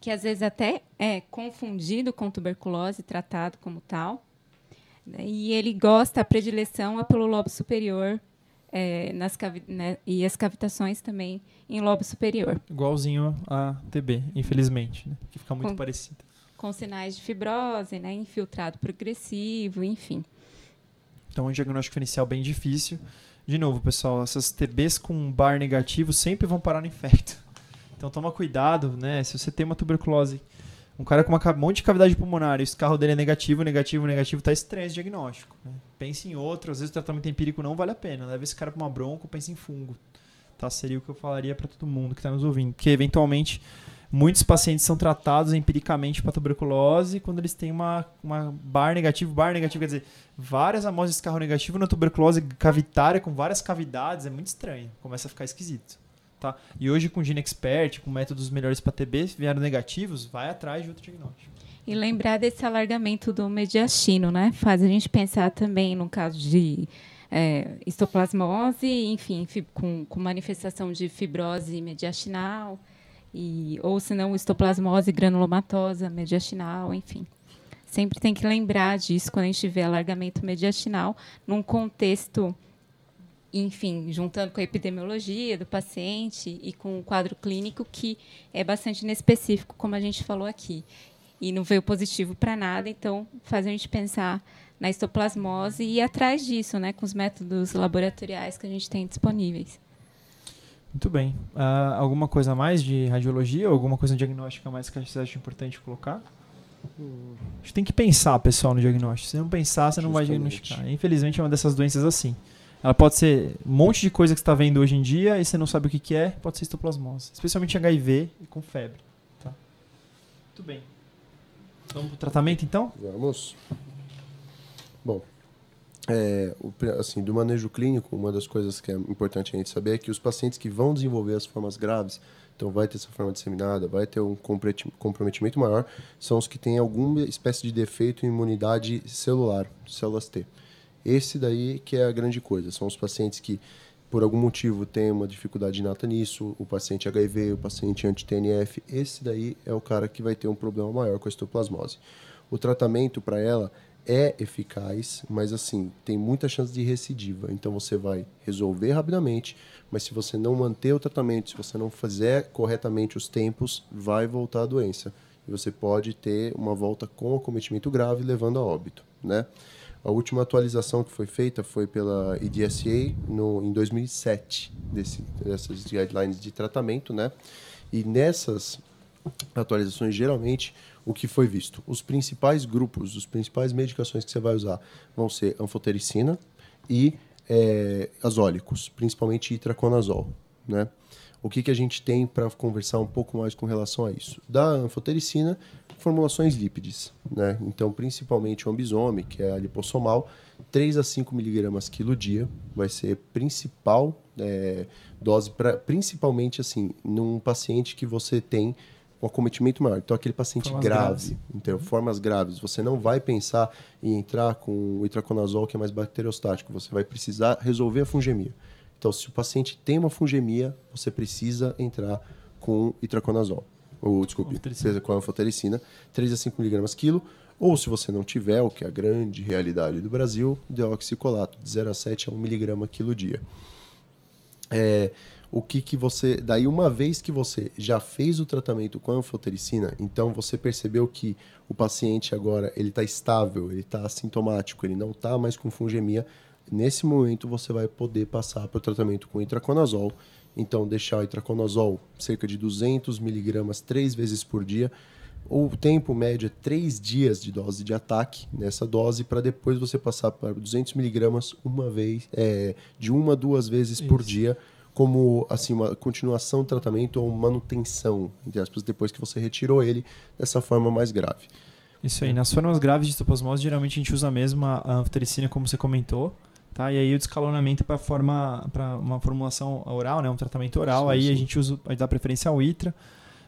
que às vezes até é confundido com tuberculose, tratado como tal. né, E ele gosta, a predileção é pelo lobo superior, é, nas né, e as cavitações também em lobo superior, Igualzinho a TB, infelizmente, né? Que fica muito Com- parecido. com sinais de fibrose, né, infiltrado progressivo, enfim. Então, um diagnóstico inicial bem difícil. De novo, pessoal, essas TBs com bar negativo sempre vão parar no infecto. Então, toma cuidado, né? Se você tem uma tuberculose, um cara com um monte de cavidade pulmonar e o carro dele é negativo, negativo, negativo, tá estranho esse diagnóstico. Né? Pense em outro, às vezes o tratamento empírico não vale a pena. Leva esse cara pra uma bronca, pense em fungo. Tá? Seria o que eu falaria para todo mundo que está nos ouvindo. Porque, eventualmente, muitos pacientes são tratados empiricamente para tuberculose quando eles têm uma, uma bar negativo. Bar negativo quer dizer várias amostras de carro negativo na tuberculose cavitária com várias cavidades. É muito estranho. Começa a ficar esquisito. Tá? E hoje, com Gene Expert, com métodos melhores para TB, vieram negativos, vai atrás de outro diagnóstico. E lembrar desse alargamento do mediastino, né? Faz a gente pensar também no caso de é, histoplasmose, enfim, com, com, manifestação de fibrose mediastinal, e, ou se não, histoplasmose granulomatosa mediastinal, enfim. Sempre tem que lembrar disso quando a gente vê alargamento mediastinal num contexto, enfim, juntando com a epidemiologia do paciente e com o quadro clínico que é bastante inespecífico, como a gente falou aqui. E não veio positivo para nada, então faz a gente pensar na histoplasmose e ir atrás disso, né, com os métodos laboratoriais que a gente tem disponíveis. Muito bem. Uh, alguma coisa a mais de radiologia ou alguma coisa diagnóstica mais que você acha importante colocar? A gente tem que pensar, pessoal, no diagnóstico. Se não pensar, você não vai diagnosticar. Infelizmente, é uma dessas doenças assim. Ela pode ser um monte de coisa que você está vendo hoje em dia e você não sabe o que, que é, pode ser histoplasmose. Especialmente HIV e com febre. Tá? Muito bem. Vamos para o tratamento, então? Vamos. Bom, é, assim, do manejo clínico, uma das coisas que é importante a gente saber é que os pacientes que vão desenvolver as formas graves, então vai ter essa forma disseminada, vai ter um comprometimento maior, são os que têm alguma espécie de defeito em imunidade celular, células T. Esse daí que é a grande coisa, são os pacientes que por algum motivo têm uma dificuldade inata nisso, o paciente HIV, o paciente anti-TNF, esse daí é o cara que vai ter um problema maior com a histoplasmose. O tratamento para ela é eficaz, mas assim, tem muita chance de recidiva. Então você vai resolver rapidamente, mas se você não manter o tratamento, se você não fizer corretamente os tempos, vai voltar a doença. E você pode ter uma volta com acometimento grave, levando a óbito, né? A última atualização que foi feita foi pela EDSA no, em 2007, desse, dessas guidelines de tratamento, né? E nessas atualizações, geralmente, o que foi visto. Os principais grupos, as principais medicações que você vai usar vão ser anfotericina e é, azólicos, principalmente itraconazol, né? O que, que a gente tem para conversar um pouco mais com relação a isso? Da anfotericina, formulações lípides, né? Então, principalmente o ambisome, que é a lipossomal, 3 a 5 miligramas quilo dia vai ser principal é, dose para principalmente assim num paciente que você tem um acometimento maior. Então, aquele paciente formas grave, graves. então, formas graves, você não vai pensar em entrar com o itraconazol, que é mais bacteriostático. Você vai precisar resolver a fungemia. Então, se o paciente tem uma fungemia, você precisa entrar com itraconazol. Ou, desculpe, com a anfotericina, 3 a 5 miligramas quilo. Ou, se você não tiver, o que é a grande realidade do Brasil, deoxicolato, de 0 a 7 a 1 miligrama quilo dia. É, o que, que você. Daí, uma vez que você já fez o tratamento com a anfotericina, então você percebeu que o paciente agora ele está estável, ele está assintomático, ele não está mais com fungemia. Nesse momento, você vai poder passar para o tratamento com itraconazol. Então, deixar o itraconazol cerca de 200 miligramas três vezes por dia. O tempo médio é três dias de dose de ataque nessa dose, para depois você passar para 200 miligramas uma vez, é, de uma a duas vezes Isso. por dia como assim uma continuação do tratamento ou manutenção, entre aspas, depois que você retirou ele dessa forma mais grave. Isso aí. Nas formas graves de histoplasmose, geralmente a gente usa a mesma anfotericina, como você comentou. Tá? E aí o descalonamento para forma para uma formulação oral, né, um tratamento oral, sim, aí sim. a gente usa, dá preferência ao ITRA.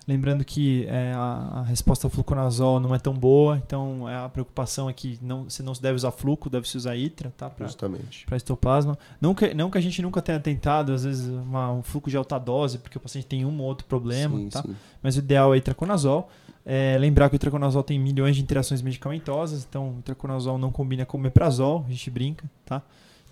Lembrando que é, a, a, resposta ao fluconazol não é tão boa, então é a preocupação é que não, você não deve usar fluco, deve se usar ITRA, tá? Pra, Justamente. Para estoplasma. Não que, não que a gente nunca tenha tentado, às vezes, uma, um fluco de alta dose, porque o paciente tem um ou outro problema, sim, tá? Sim. Mas o ideal é itraconazol. É, lembrar que o itraconazol tem milhões de interações medicamentosas, então o itraconazol não combina com o meprazol, a gente brinca, tá?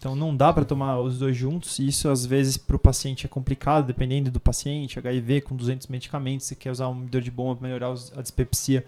Então não dá para tomar os dois juntos, e isso às vezes para o paciente é complicado, dependendo do paciente. HIV com 200 medicamentos, você quer usar um inibidor de bomba para melhorar a dispepsia,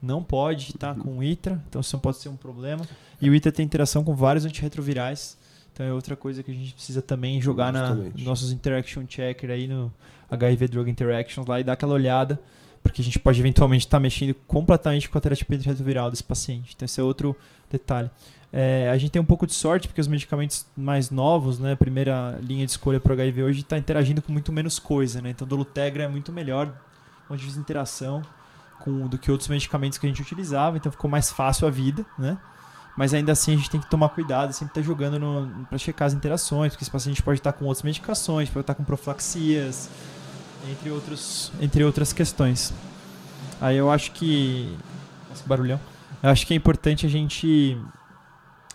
não pode, tá? Com o ITRA, então isso pode ser um problema. E o ITRA tem interação com vários antirretrovirais, então é outra coisa que a gente precisa também jogar nos na nossos interaction checker aí no HIV Drug Interactions lá e dar aquela olhada, porque a gente pode eventualmente estar tá mexendo completamente com a terapia antirretroviral desse paciente. Então esse é outro detalhe. É, a gente tem um pouco de sorte porque os medicamentos mais novos, né, primeira linha de escolha para HIV hoje está interagindo com muito menos coisa, né? Então, Dolutegra é muito melhor onde de interação com do que outros medicamentos que a gente utilizava, então ficou mais fácil a vida, né? Mas ainda assim a gente tem que tomar cuidado, sempre estar tá jogando para checar as interações, porque esse paciente pode estar tá com outras medicações, pode estar tá com profilaxias, entre outros, entre outras questões. Aí eu acho que Esse barulhão. Eu acho que é importante a gente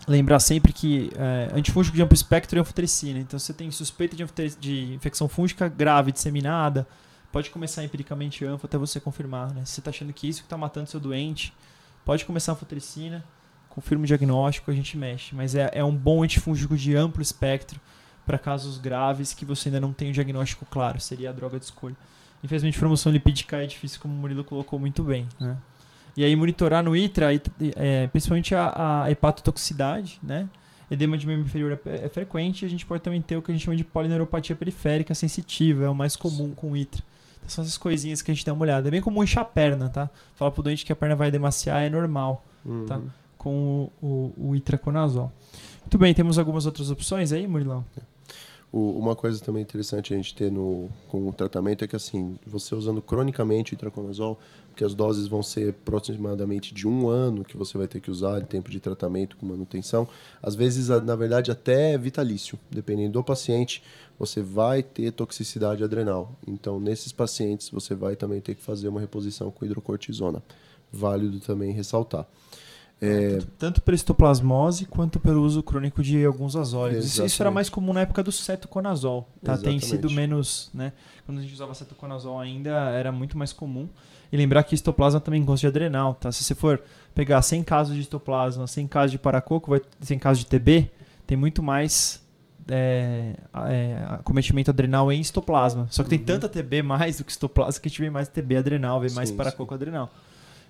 lembrar sempre que é, antifúngico de amplo espectro é anfotericina. Então, se você tem suspeita de, de infecção fúngica grave, disseminada, pode começar empiricamente anfo até você confirmar. Né? Se você está achando que isso que está matando seu doente, pode começar anfotericina, confirma o diagnóstico, a gente mexe. Mas é, é um bom antifúngico de amplo espectro para casos graves que você ainda não tem o diagnóstico claro. Seria a droga de escolha. Infelizmente, formação lipídica é difícil, como o Murilo colocou muito bem. Né? E aí monitorar no ITRA, é, principalmente a, a, hepatotoxicidade, né? Edema de membro inferior é, é, frequente a gente pode também ter o que a gente chama de polineuropatia periférica sensitiva, é o mais comum com o ITRA. Então são essas coisinhas que a gente dá uma olhada. É bem comum inchar a perna, tá? Falar pro doente que a perna vai demaciar é normal, tá? uhum. tá? Com o, o, o itraconazol. Muito bem, temos algumas outras opções aí, Murilão? O, uma coisa também interessante a gente ter no, com o tratamento é que, assim, você usando cronicamente o itraconazol, porque as doses vão ser aproximadamente de um ano que você vai ter que usar de tempo de tratamento com manutenção, às vezes, na verdade, até vitalício. Dependendo do paciente, você vai ter toxicidade adrenal. Então, nesses pacientes, você vai também ter que fazer uma reposição com hidrocortisona. Válido também ressaltar. É... Tanto pela histoplasmose quanto pelo uso crônico de alguns azólicos. Isso, isso, era mais comum na época do cetoconazol. Tá? Tem sido menos. Né? Quando a gente usava cetoconazol ainda era muito mais comum. E lembrar que histoplasma também gosta de adrenal. Tá? Se você for pegar 100 casos de histoplasma, 100 casos de paracoco, vai, 100 casos de TB, tem muito mais é, é, acometimento adrenal em histoplasma. Só que tem uhum. tanta TB mais do que histoplasma que a gente vê mais TB adrenal, vê mais paracoco sim. adrenal.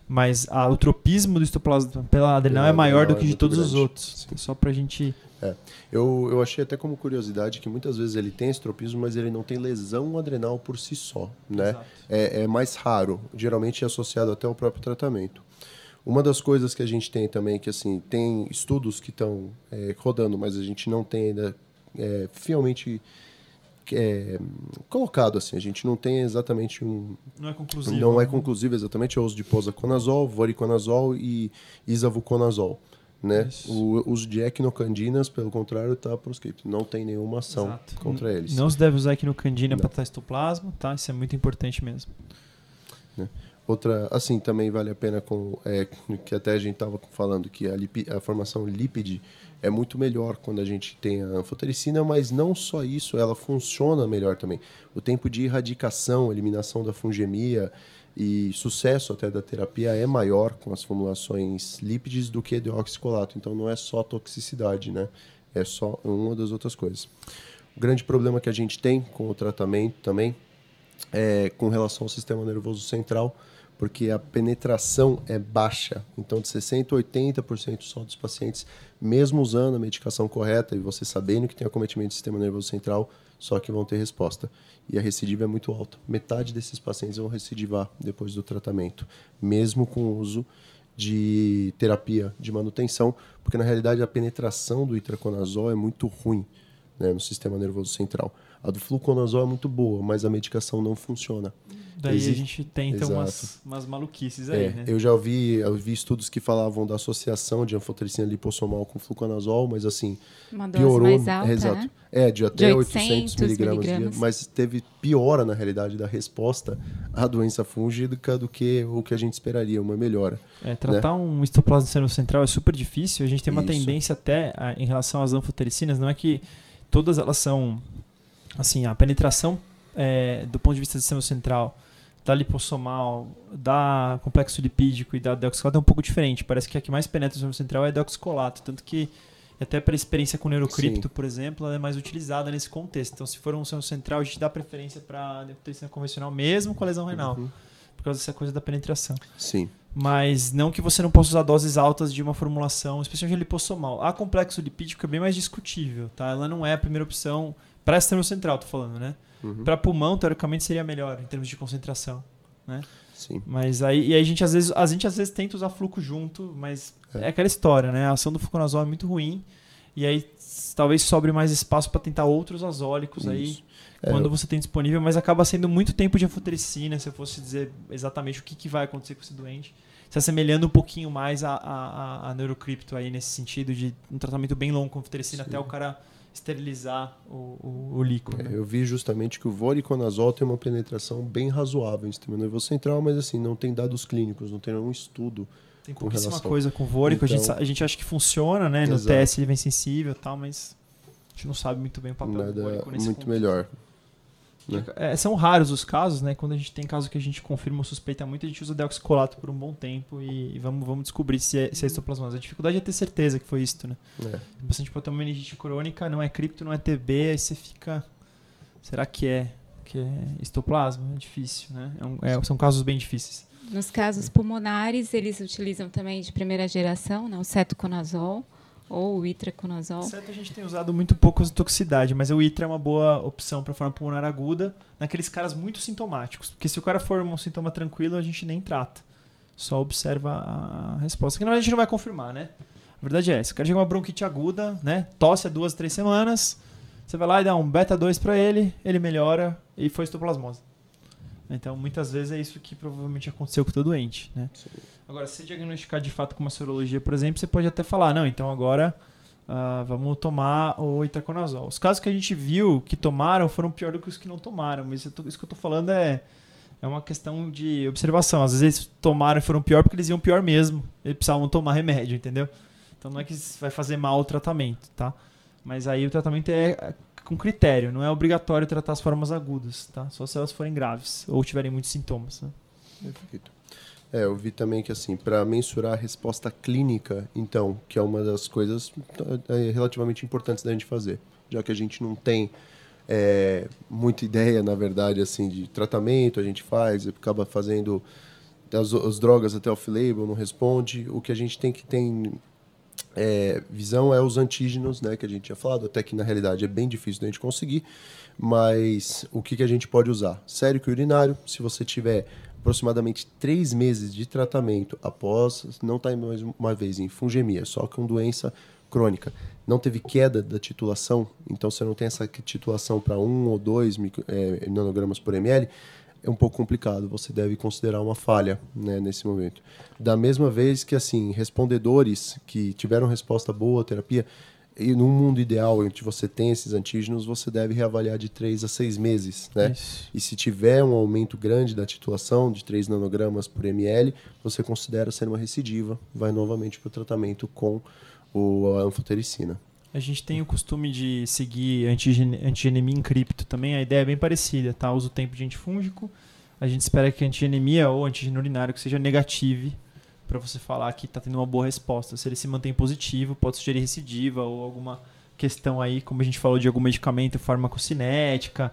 Mas a, o tropismo do histoplasma pela adrenal é, é maior do que de é todos grande. os outros. Sim. Só pra gente. É. Eu, eu achei até como curiosidade que muitas vezes ele tem esse tropismo, mas ele não tem lesão adrenal por si só. Né? É, é mais raro, geralmente é associado até ao próprio tratamento. Uma das coisas que a gente tem também, que assim, tem estudos que estão é, rodando, mas a gente não tem ainda é, fielmente é, colocado assim. A gente não tem exatamente um. Não é conclusivo. Não é né? conclusivo exatamente. É o uso de posaconazol, voriconazol e isavuconazol. Né? O uso de equinocandinas, pelo contrário, está proscrito. Não tem nenhuma ação Exato. contra eles. Não se deve usar equinocandina para testoplasma, tá? Isso é muito importante mesmo. Né? Outra, assim, também vale a pena com é, que até a gente estava falando que a, lipi, a formação lípide é muito melhor quando a gente tem a anfotericina, mas não só isso, ela funciona melhor também. O tempo de erradicação, eliminação da fungemia e sucesso até da terapia é maior com as formulações lípides do que de oxicolato. Então não é só toxicidade, né? É só uma das outras coisas. O grande problema que a gente tem com o tratamento também é com relação ao sistema nervoso central porque a penetração é baixa. Então, de 60% a 80% só dos pacientes, mesmo usando a medicação correta e você sabendo que tem acometimento do sistema nervoso central, só que vão ter resposta. E a recidiva é muito alta. Metade desses pacientes vão recidivar depois do tratamento, mesmo com o uso de terapia de manutenção, porque na realidade a penetração do itraconazol é muito ruim né, no sistema nervoso central. A do fluconazol é muito boa, mas a medicação não funciona. Daí Existe... a gente tenta umas, umas maluquices aí, é, né? Eu já ouvi, eu vi estudos que falavam da associação de anfotericina lipossomal com fluconazol, mas assim, Uma dose piorou. Mais alta, exato. Né? É, de até de 800, 800 miligramas, miligramas. mas teve piora, na realidade, da resposta à doença fúngica do que o que a gente esperaria, uma melhora. É, tratar né? um histoplasma central é super difícil. A gente tem uma Isso. tendência até a, em relação às anfotericinas, não é que todas elas são assim, a penetração é, do ponto de vista do sistema central da lipossomal, da complexo lipídico e da deoxicolato é um pouco diferente. Parece que a que mais penetra no sistema central é a deoxicolato, tanto que até para experiência com neurocripto, Sim. por exemplo, ela é mais utilizada nesse contexto. Então, se for um sistema central, a gente dá preferência para a depressão convencional, mesmo com a lesão renal, uhum. por causa dessa coisa da penetração. Sim. Mas não que você não possa usar doses altas de uma formulação, especialmente a lipossomal. A complexo lipídico é bem mais discutível, tá? Ela não é a primeira opção para sistema central, tô falando, né? Uhum. Para pulmão, teoricamente, seria melhor em termos de concentração, né? Sim. Mas aí, e aí a gente às vezes, a gente às vezes tenta usar fluco junto, mas é, é aquela história, né? A ação do fluconazol é muito ruim. E aí talvez sobre mais espaço para tentar outros azólicos Isso. aí é, quando você tem disponível, mas acaba sendo muito tempo de anfotericina, se eu fosse dizer exatamente o que, que vai acontecer com esse doente. Se assemelhando um pouquinho mais a, a, a, a neurocripto aí nesse sentido de um tratamento bem longo com anfotericina até o cara esterilizar o, o, o líquido. É, eu vi justamente que o voriconazol tem uma penetração bem razoável em sistema nervoso central, mas assim, não tem dados clínicos, não tem nenhum estudo Tem com pouquíssima relação. coisa com o Vôrico. a, gente, Então- a gente acha que funciona, né? No Exato. teste ele vem sensível e tal, mas a gente não sabe muito bem o papel do Nada Vôrico nesse muito contexto. melhor. Né? É, são raros os casos, né? Quando a gente tem caso que a gente confirma ou suspeita muito, a gente usa deoxicolato por um bom tempo e, e vamos, vamos descobrir se é, se é histoplasmose. A dificuldade é ter certeza que foi isso, né? É. O paciente pode ter uma meningite crônica, não é cripto, não é TB, aí você fica. Será que é? Que é histoplasma? É difícil, né? É um- é- são casos bem difíceis. Nos casos pulmonares, eles utilizam também de primeira geração, né, o cetoconazol ou o itraconazol. Certo, a gente tem usado muito pouco a toxicidade, mas o ITRA é uma boa opção para forma pulmonar aguda naqueles caras muito sintomáticos. Porque se o cara for um sintoma tranquilo, a gente nem trata. Só observa a resposta. Que na verdade a gente não vai confirmar, né? A verdade é essa. O cara chega uma bronquite aguda, né? Tosse há duas, três semanas. Você vai lá e dá um beta 2 para ele, ele melhora e foi histoplasmose. Então, muitas vezes é isso que provavelmente aconteceu com o teu doente, né? Agora, se diagnosticar de fato com uma sorologia, por exemplo, você pode até falar, não, então agora ah, vamos tomar o itaconazol. Os casos que a gente viu que tomaram foram pior do que os que não tomaram, mas isso que eu tô falando é, é uma questão de observação. Às vezes eles tomaram e foram pior porque eles iam pior mesmo. Eles precisavam tomar remédio, entendeu? Então não é que vai fazer mal o tratamento, tá? Mas aí o tratamento é com critério, não é obrigatório tratar as formas agudas, tá? Só se elas forem graves ou tiverem muitos sintomas. Né? Perfeito. É, eu vi também que assim, para mensurar a resposta clínica, então, que é uma das coisas é, relativamente importantes da gente fazer, já que a gente não tem é, muita ideia, na verdade, assim, de tratamento, a gente faz, acaba fazendo as, as drogas até off-label, não responde. O que a gente tem que ter é, visão é os antígenos, né, que a gente tinha falado, até que na realidade é bem difícil da gente conseguir, mas o que, que a gente pode usar? Sérico e urinário, se você tiver aproximadamente três meses de tratamento após, não está mais uma vez em fungemia, só com doença crônica, não teve queda da titulação, então você não tem essa titulação para um ou dois é, nanogramas por ml, é um pouco complicado, você deve considerar uma falha né, nesse momento. Da mesma vez que, assim, respondedores que tiveram resposta boa à terapia, e num mundo ideal onde você tem esses antígenos, você deve reavaliar de 3 a 6 meses, né? Isso. E se tiver um aumento grande da titulação, de 3 nanogramas por ml, você considera ser uma recidiva, vai novamente para o tratamento com o, a anfotericina. A gente tem o costume de seguir antigene- antigenemia em cripto também, a ideia é bem parecida, tá? Usa o tempo de antifúngico, a gente espera que a antigenemia ou antígeno urinário que seja negative para você falar que está tendo uma boa resposta. Se ele se mantém positivo, pode sugerir recidiva ou alguma questão aí, como a gente falou de algum medicamento farmacocinética,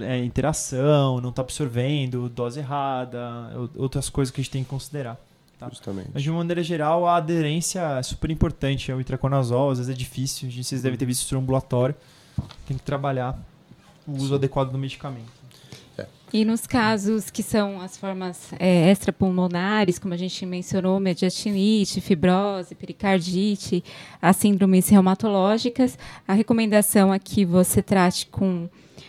é, interação, não está absorvendo, dose errada, ou- outras coisas que a gente tem que considerar. Tá. Justamente. Mas de uma maneira geral, a aderência é super importante ao itraconazol, às vezes é difícil, a gente- vocês devem ter visto isso no ambulatório. Tem que trabalhar o uso adequado do medicamento. E nos casos que são as formas é, extrapulmonares, como a gente mencionou, mediastinite, fibrose, pericardite, as síndromes reumatológicas, a recomendação é que você trate com,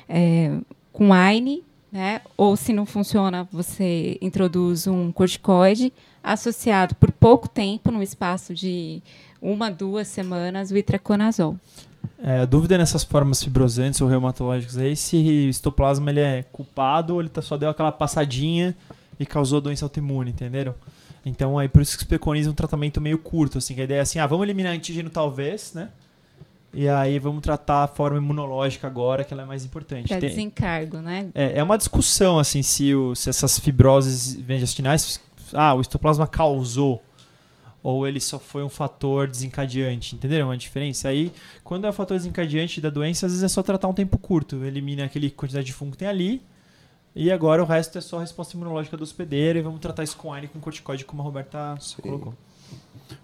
é, com AINE, né? ou se não funciona, você introduz um corticoide associado por pouco tempo, no espaço de uma, duas semanas, o itraconazol. É, a dúvida nessas formas fibrosantes ou reumatológicas aí se o histoplasma ele é culpado ou ele tá, só deu aquela passadinha e causou doença autoimune, entenderam? Então aí por isso que se preconiza um tratamento meio curto, assim, que a ideia é assim, ah, vamos eliminar antígeno talvez, né? E aí vamos tratar a forma imunológica agora, que ela é mais importante. Para Tem- desencargo, né? É, é uma discussão, assim, se, o- se essas fibroses intestinais, ah, o histoplasma causou, ou ele só foi um fator desencadeante, entenderam a diferença? Aí, quando é o fator desencadeante da doença, às vezes é só tratar um tempo curto, elimina aquele quantidade de fungo que tem ali, e agora o resto é só resposta imunológica do hospedeiro, e vamos tratar isso com AINE com corticóide, como a Roberta Sim. colocou.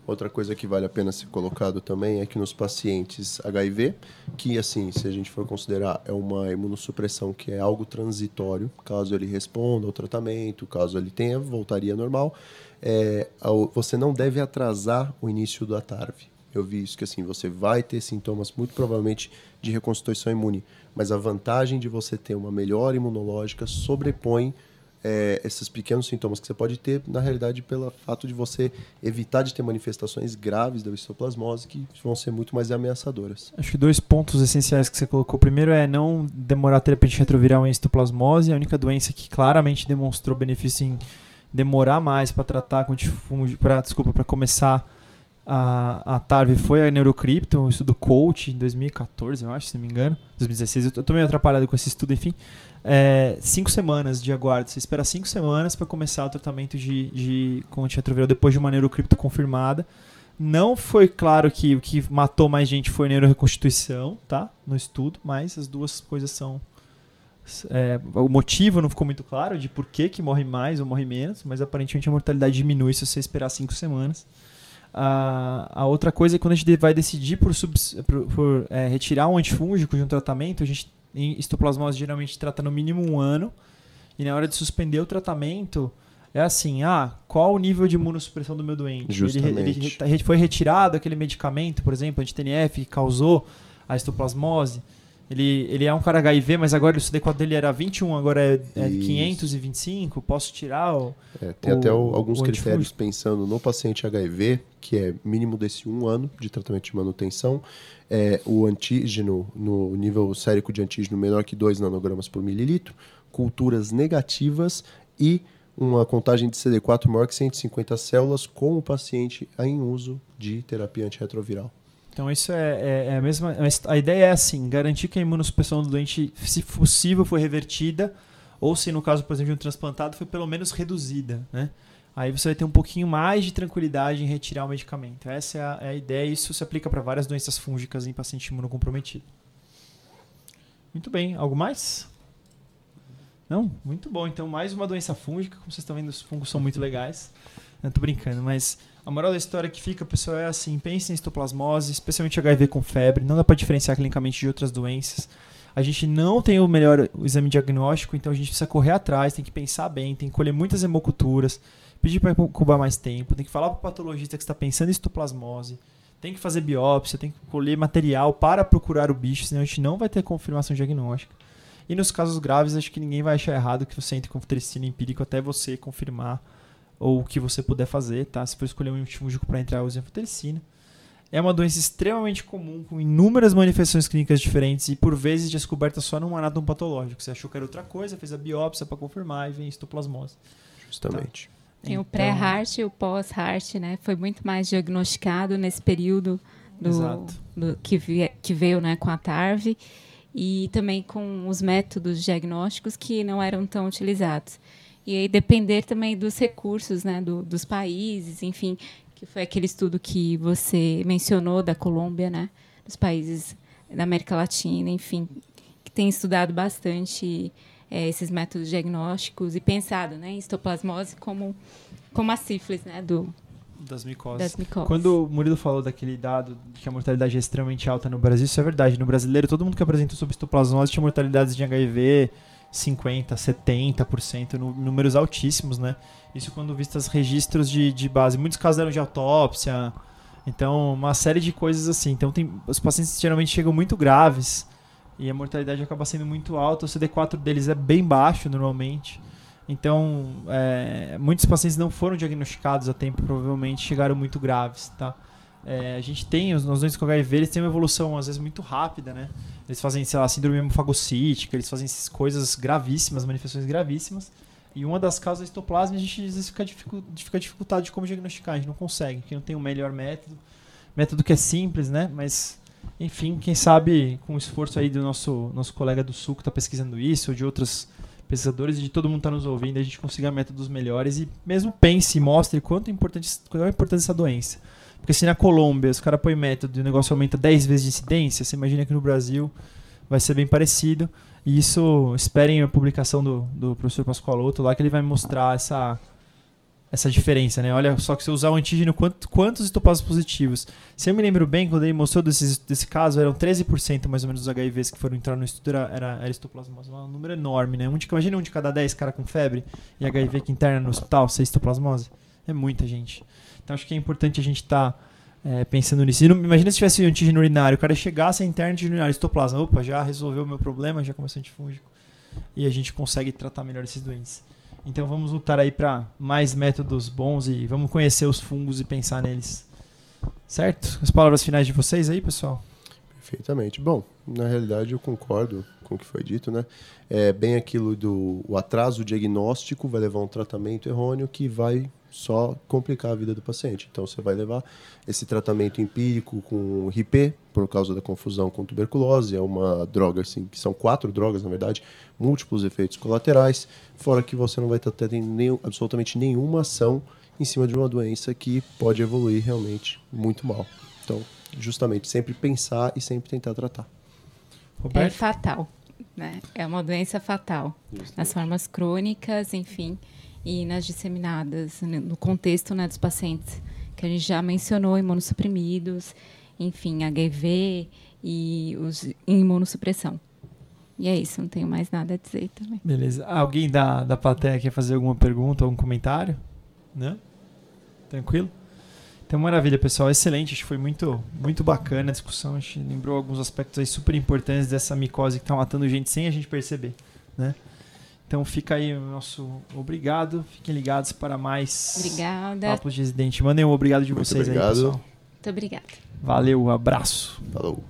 Outra coisa que vale a pena ser colocado também é que nos pacientes HIV, que assim, se a gente for considerar, é uma imunossupressão que é algo transitório, caso ele responda ao tratamento, caso ele tenha, voltaria normal, é, você não deve atrasar o início da TARV. Eu vi isso que assim, você vai ter sintomas muito provavelmente de reconstituição imune, mas a vantagem de você ter uma melhora imunológica sobrepõe é, esses pequenos sintomas que você pode ter, na realidade, pelo fato de você evitar de ter manifestações graves da histoplasmose que vão ser muito mais ameaçadoras. Acho que dois pontos essenciais que você colocou. O primeiro é não demorar a terapia retroviral em histoplasmose, a única doença que claramente demonstrou benefício em demorar mais para tratar com antifúngico, para desculpa, para começar a, a TARV foi a Neurocripto, um estudo coach em 2014, eu acho, se não me engano, 2016. Eu tô, eu tô meio atrapalhado com esse estudo, enfim. É, cinco semanas de aguardo. Você espera cinco semanas para começar o tratamento de, de com antirretroviral depois de uma neurocripto confirmada. Não foi claro que o que matou mais gente foi neuroreconstituição, tá? No estudo, mas as duas coisas são. É, o motivo não ficou muito claro de por que, que morre mais ou morre menos, mas aparentemente a mortalidade diminui se você esperar cinco semanas. A, a outra coisa é quando a gente vai decidir por, sub, por, por é, retirar um antifúngico de um tratamento, a gente em histoplasmose geralmente trata no mínimo um ano. E na hora de suspender o tratamento, é assim, ah, qual o nível de imunossupressão do meu doente? Justamente. Ele, ele, foi retirado aquele medicamento, por exemplo, anti-TNF, que causou a histoplasmose. Ele, ele é um cara HIV, mas agora o CD4 dele era 21, agora é, é 525. Posso tirar o. É, tem o, até o, alguns critérios pensando no paciente HIV, que é mínimo desse um ano de tratamento de manutenção. É, o antígeno, no nível sérico de antígeno menor que 2 nanogramas por mililitro, culturas negativas e uma contagem de CD4 maior que 150 células com o paciente em uso de terapia antirretroviral. Então isso é, é, é, a mesma. A ideia é assim: garantir que a imunossupressão do doente, se possível, foi revertida, ou se no caso, por exemplo, de um transplantado, foi pelo menos reduzida. Né? Aí você vai ter um pouquinho mais de tranquilidade em retirar o medicamento. Essa é a, é a ideia isso se aplica para várias doenças fúngicas em paciente imunocomprometido. Muito bem. Algo mais? Não? Muito bom. Então, mais uma doença fúngica. Como vocês estão vendo, os fungos são muito legais. Não brincando, mas a moral da história que fica, pessoal, é assim: pense em histoplasmose, especialmente HIV com febre. Não dá para diferenciar clinicamente de outras doenças. A gente não tem o melhor exame diagnóstico, então a gente precisa correr atrás, tem que pensar bem, tem que colher muitas hemoculturas, pedir para incubar mais tempo, tem que falar para o patologista que está pensando em histoplasmose, tem que fazer biópsia, tem que colher material para procurar o bicho, senão a gente não vai ter confirmação diagnóstica. E nos casos graves, acho que ninguém vai achar errado que você entre com tricina empírico até você confirmar ou o que você puder fazer, tá? Se for escolher um antifúngico para entrar, use anfotericina. É uma doença extremamente comum, com inúmeras manifestações clínicas diferentes e por vezes descoberta só num anátomo patológico. Você achou que era outra coisa, fez a biópsia para confirmar e vem histoplasmose. Justamente. Tá? Tem então... o pré-heart e o pós-heart, né? Foi muito mais diagnosticado nesse período do, do que, vie, que, veio né, com a TARV e também com os métodos diagnósticos que não eram tão utilizados. E aí depender também dos recursos né, do, dos países, enfim, que foi aquele estudo que você mencionou da Colômbia, né, dos países da América Latina, enfim, que tem estudado bastante é, esses métodos diagnósticos e pensado né, em histoplasmose como, como a sífilis né, do, das micoses. das micoses. Quando o Murilo falou daquele dado de que a mortalidade é extremamente alta no Brasil, isso é verdade. No brasileiro, todo mundo que apresentou sobre histoplasmose tinha mortalidades de HIV 50, 70%, números altíssimos, né? Isso quando vistas registros de, de base. Muitos casos eram de autópsia, então uma série de coisas assim. Então tem, os pacientes geralmente chegam muito graves e a mortalidade acaba sendo muito alta. O CD4 deles é bem baixo normalmente. Então, é, muitos pacientes não foram diagnosticados a tempo, provavelmente chegaram muito graves, tá? É, a gente tem, os doentes com HIV, eles têm uma evolução às vezes muito rápida, né? Eles fazem, sei lá, síndrome hemofagocítica, eles fazem coisas gravíssimas, manifestações gravíssimas. E uma das causas da histoplasma a gente às vezes fica, dificu fica dificultado de como diagnosticar, a gente não consegue, porque não tem o melhor método. Método que é simples, né? Mas enfim, quem sabe com o esforço aí do nosso, nosso colega do Sul que está pesquisando isso, ou de outros pesquisadores e de todo mundo que está nos ouvindo, a gente consiga métodos melhores e mesmo pense e mostre quanto é importante, qual é a importância dessa doença. Porque se na Colômbia os caras põem método e o negócio aumenta 10 vezes de incidência, você imagina que no Brasil vai ser bem parecido. E isso, esperem a publicação do, do professor Pascoaloto lá, que ele vai mostrar essa, essa diferença, né? Olha só que se usar o antígeno, quanto, quantos estopados positivos? Se eu me lembro bem, quando ele mostrou desse, desse caso, eram 13% mais ou menos dos HIVs que foram entrar no estudo, era, era, era histoplasmose. Um número enorme, né? Um de, imagina um de cada 10 cara com febre e HIV que interna no hospital, ser histoplasmose. É muita gente. Então acho que é importante a gente estar tá, é, pensando nisso. Não, imagina se tivesse um antígeno urinário, o cara chegasse a interna de urinário, histoplasma, opa, já resolveu o meu problema, já começou antifúngico. E a gente consegue tratar melhor esses doentes. Então vamos lutar aí para mais métodos bons e vamos conhecer os fungos e pensar neles. Certo? As palavras finais de vocês aí, pessoal? Perfeitamente. Bom, na realidade eu concordo com o que foi dito, né? É bem aquilo do o atraso diagnóstico vai levar a um tratamento errôneo que vai só complicar a vida do paciente. Então você vai levar esse tratamento empírico com RIP, por causa da confusão com tuberculose, é uma droga assim, que são quatro drogas na verdade, múltiplos efeitos colaterais, fora que você não vai estar tendo absolutamente nenhuma ação em cima de uma doença que pode evoluir realmente muito mal. Então, justamente sempre pensar e sempre tentar tratar. É Roberto? fatal, né? É uma doença fatal. Nas formas crônicas, enfim, e nas disseminadas, né, no contexto né, dos pacientes que a gente já mencionou, imunossuprimidos, enfim, HIV e os imunossupressão. E é isso, não tenho mais nada a dizer também. Beleza. Alguém da, da plateia quer fazer alguma pergunta, algum comentário? Não? Tranquilo? Então, maravilha, pessoal. Excelente. Acho que foi muito, muito bacana a discussão. A gente lembrou alguns aspectos aí super importantes dessa micose que está matando gente sem a gente perceber, né? Então, fica aí o nosso obrigado. Fiquem ligados para mais Obrigada. papos de residente. Mandem um obrigado de Muito vocês obrigado. aí, pessoal. Muito obrigada. Valeu, abraço. Falou.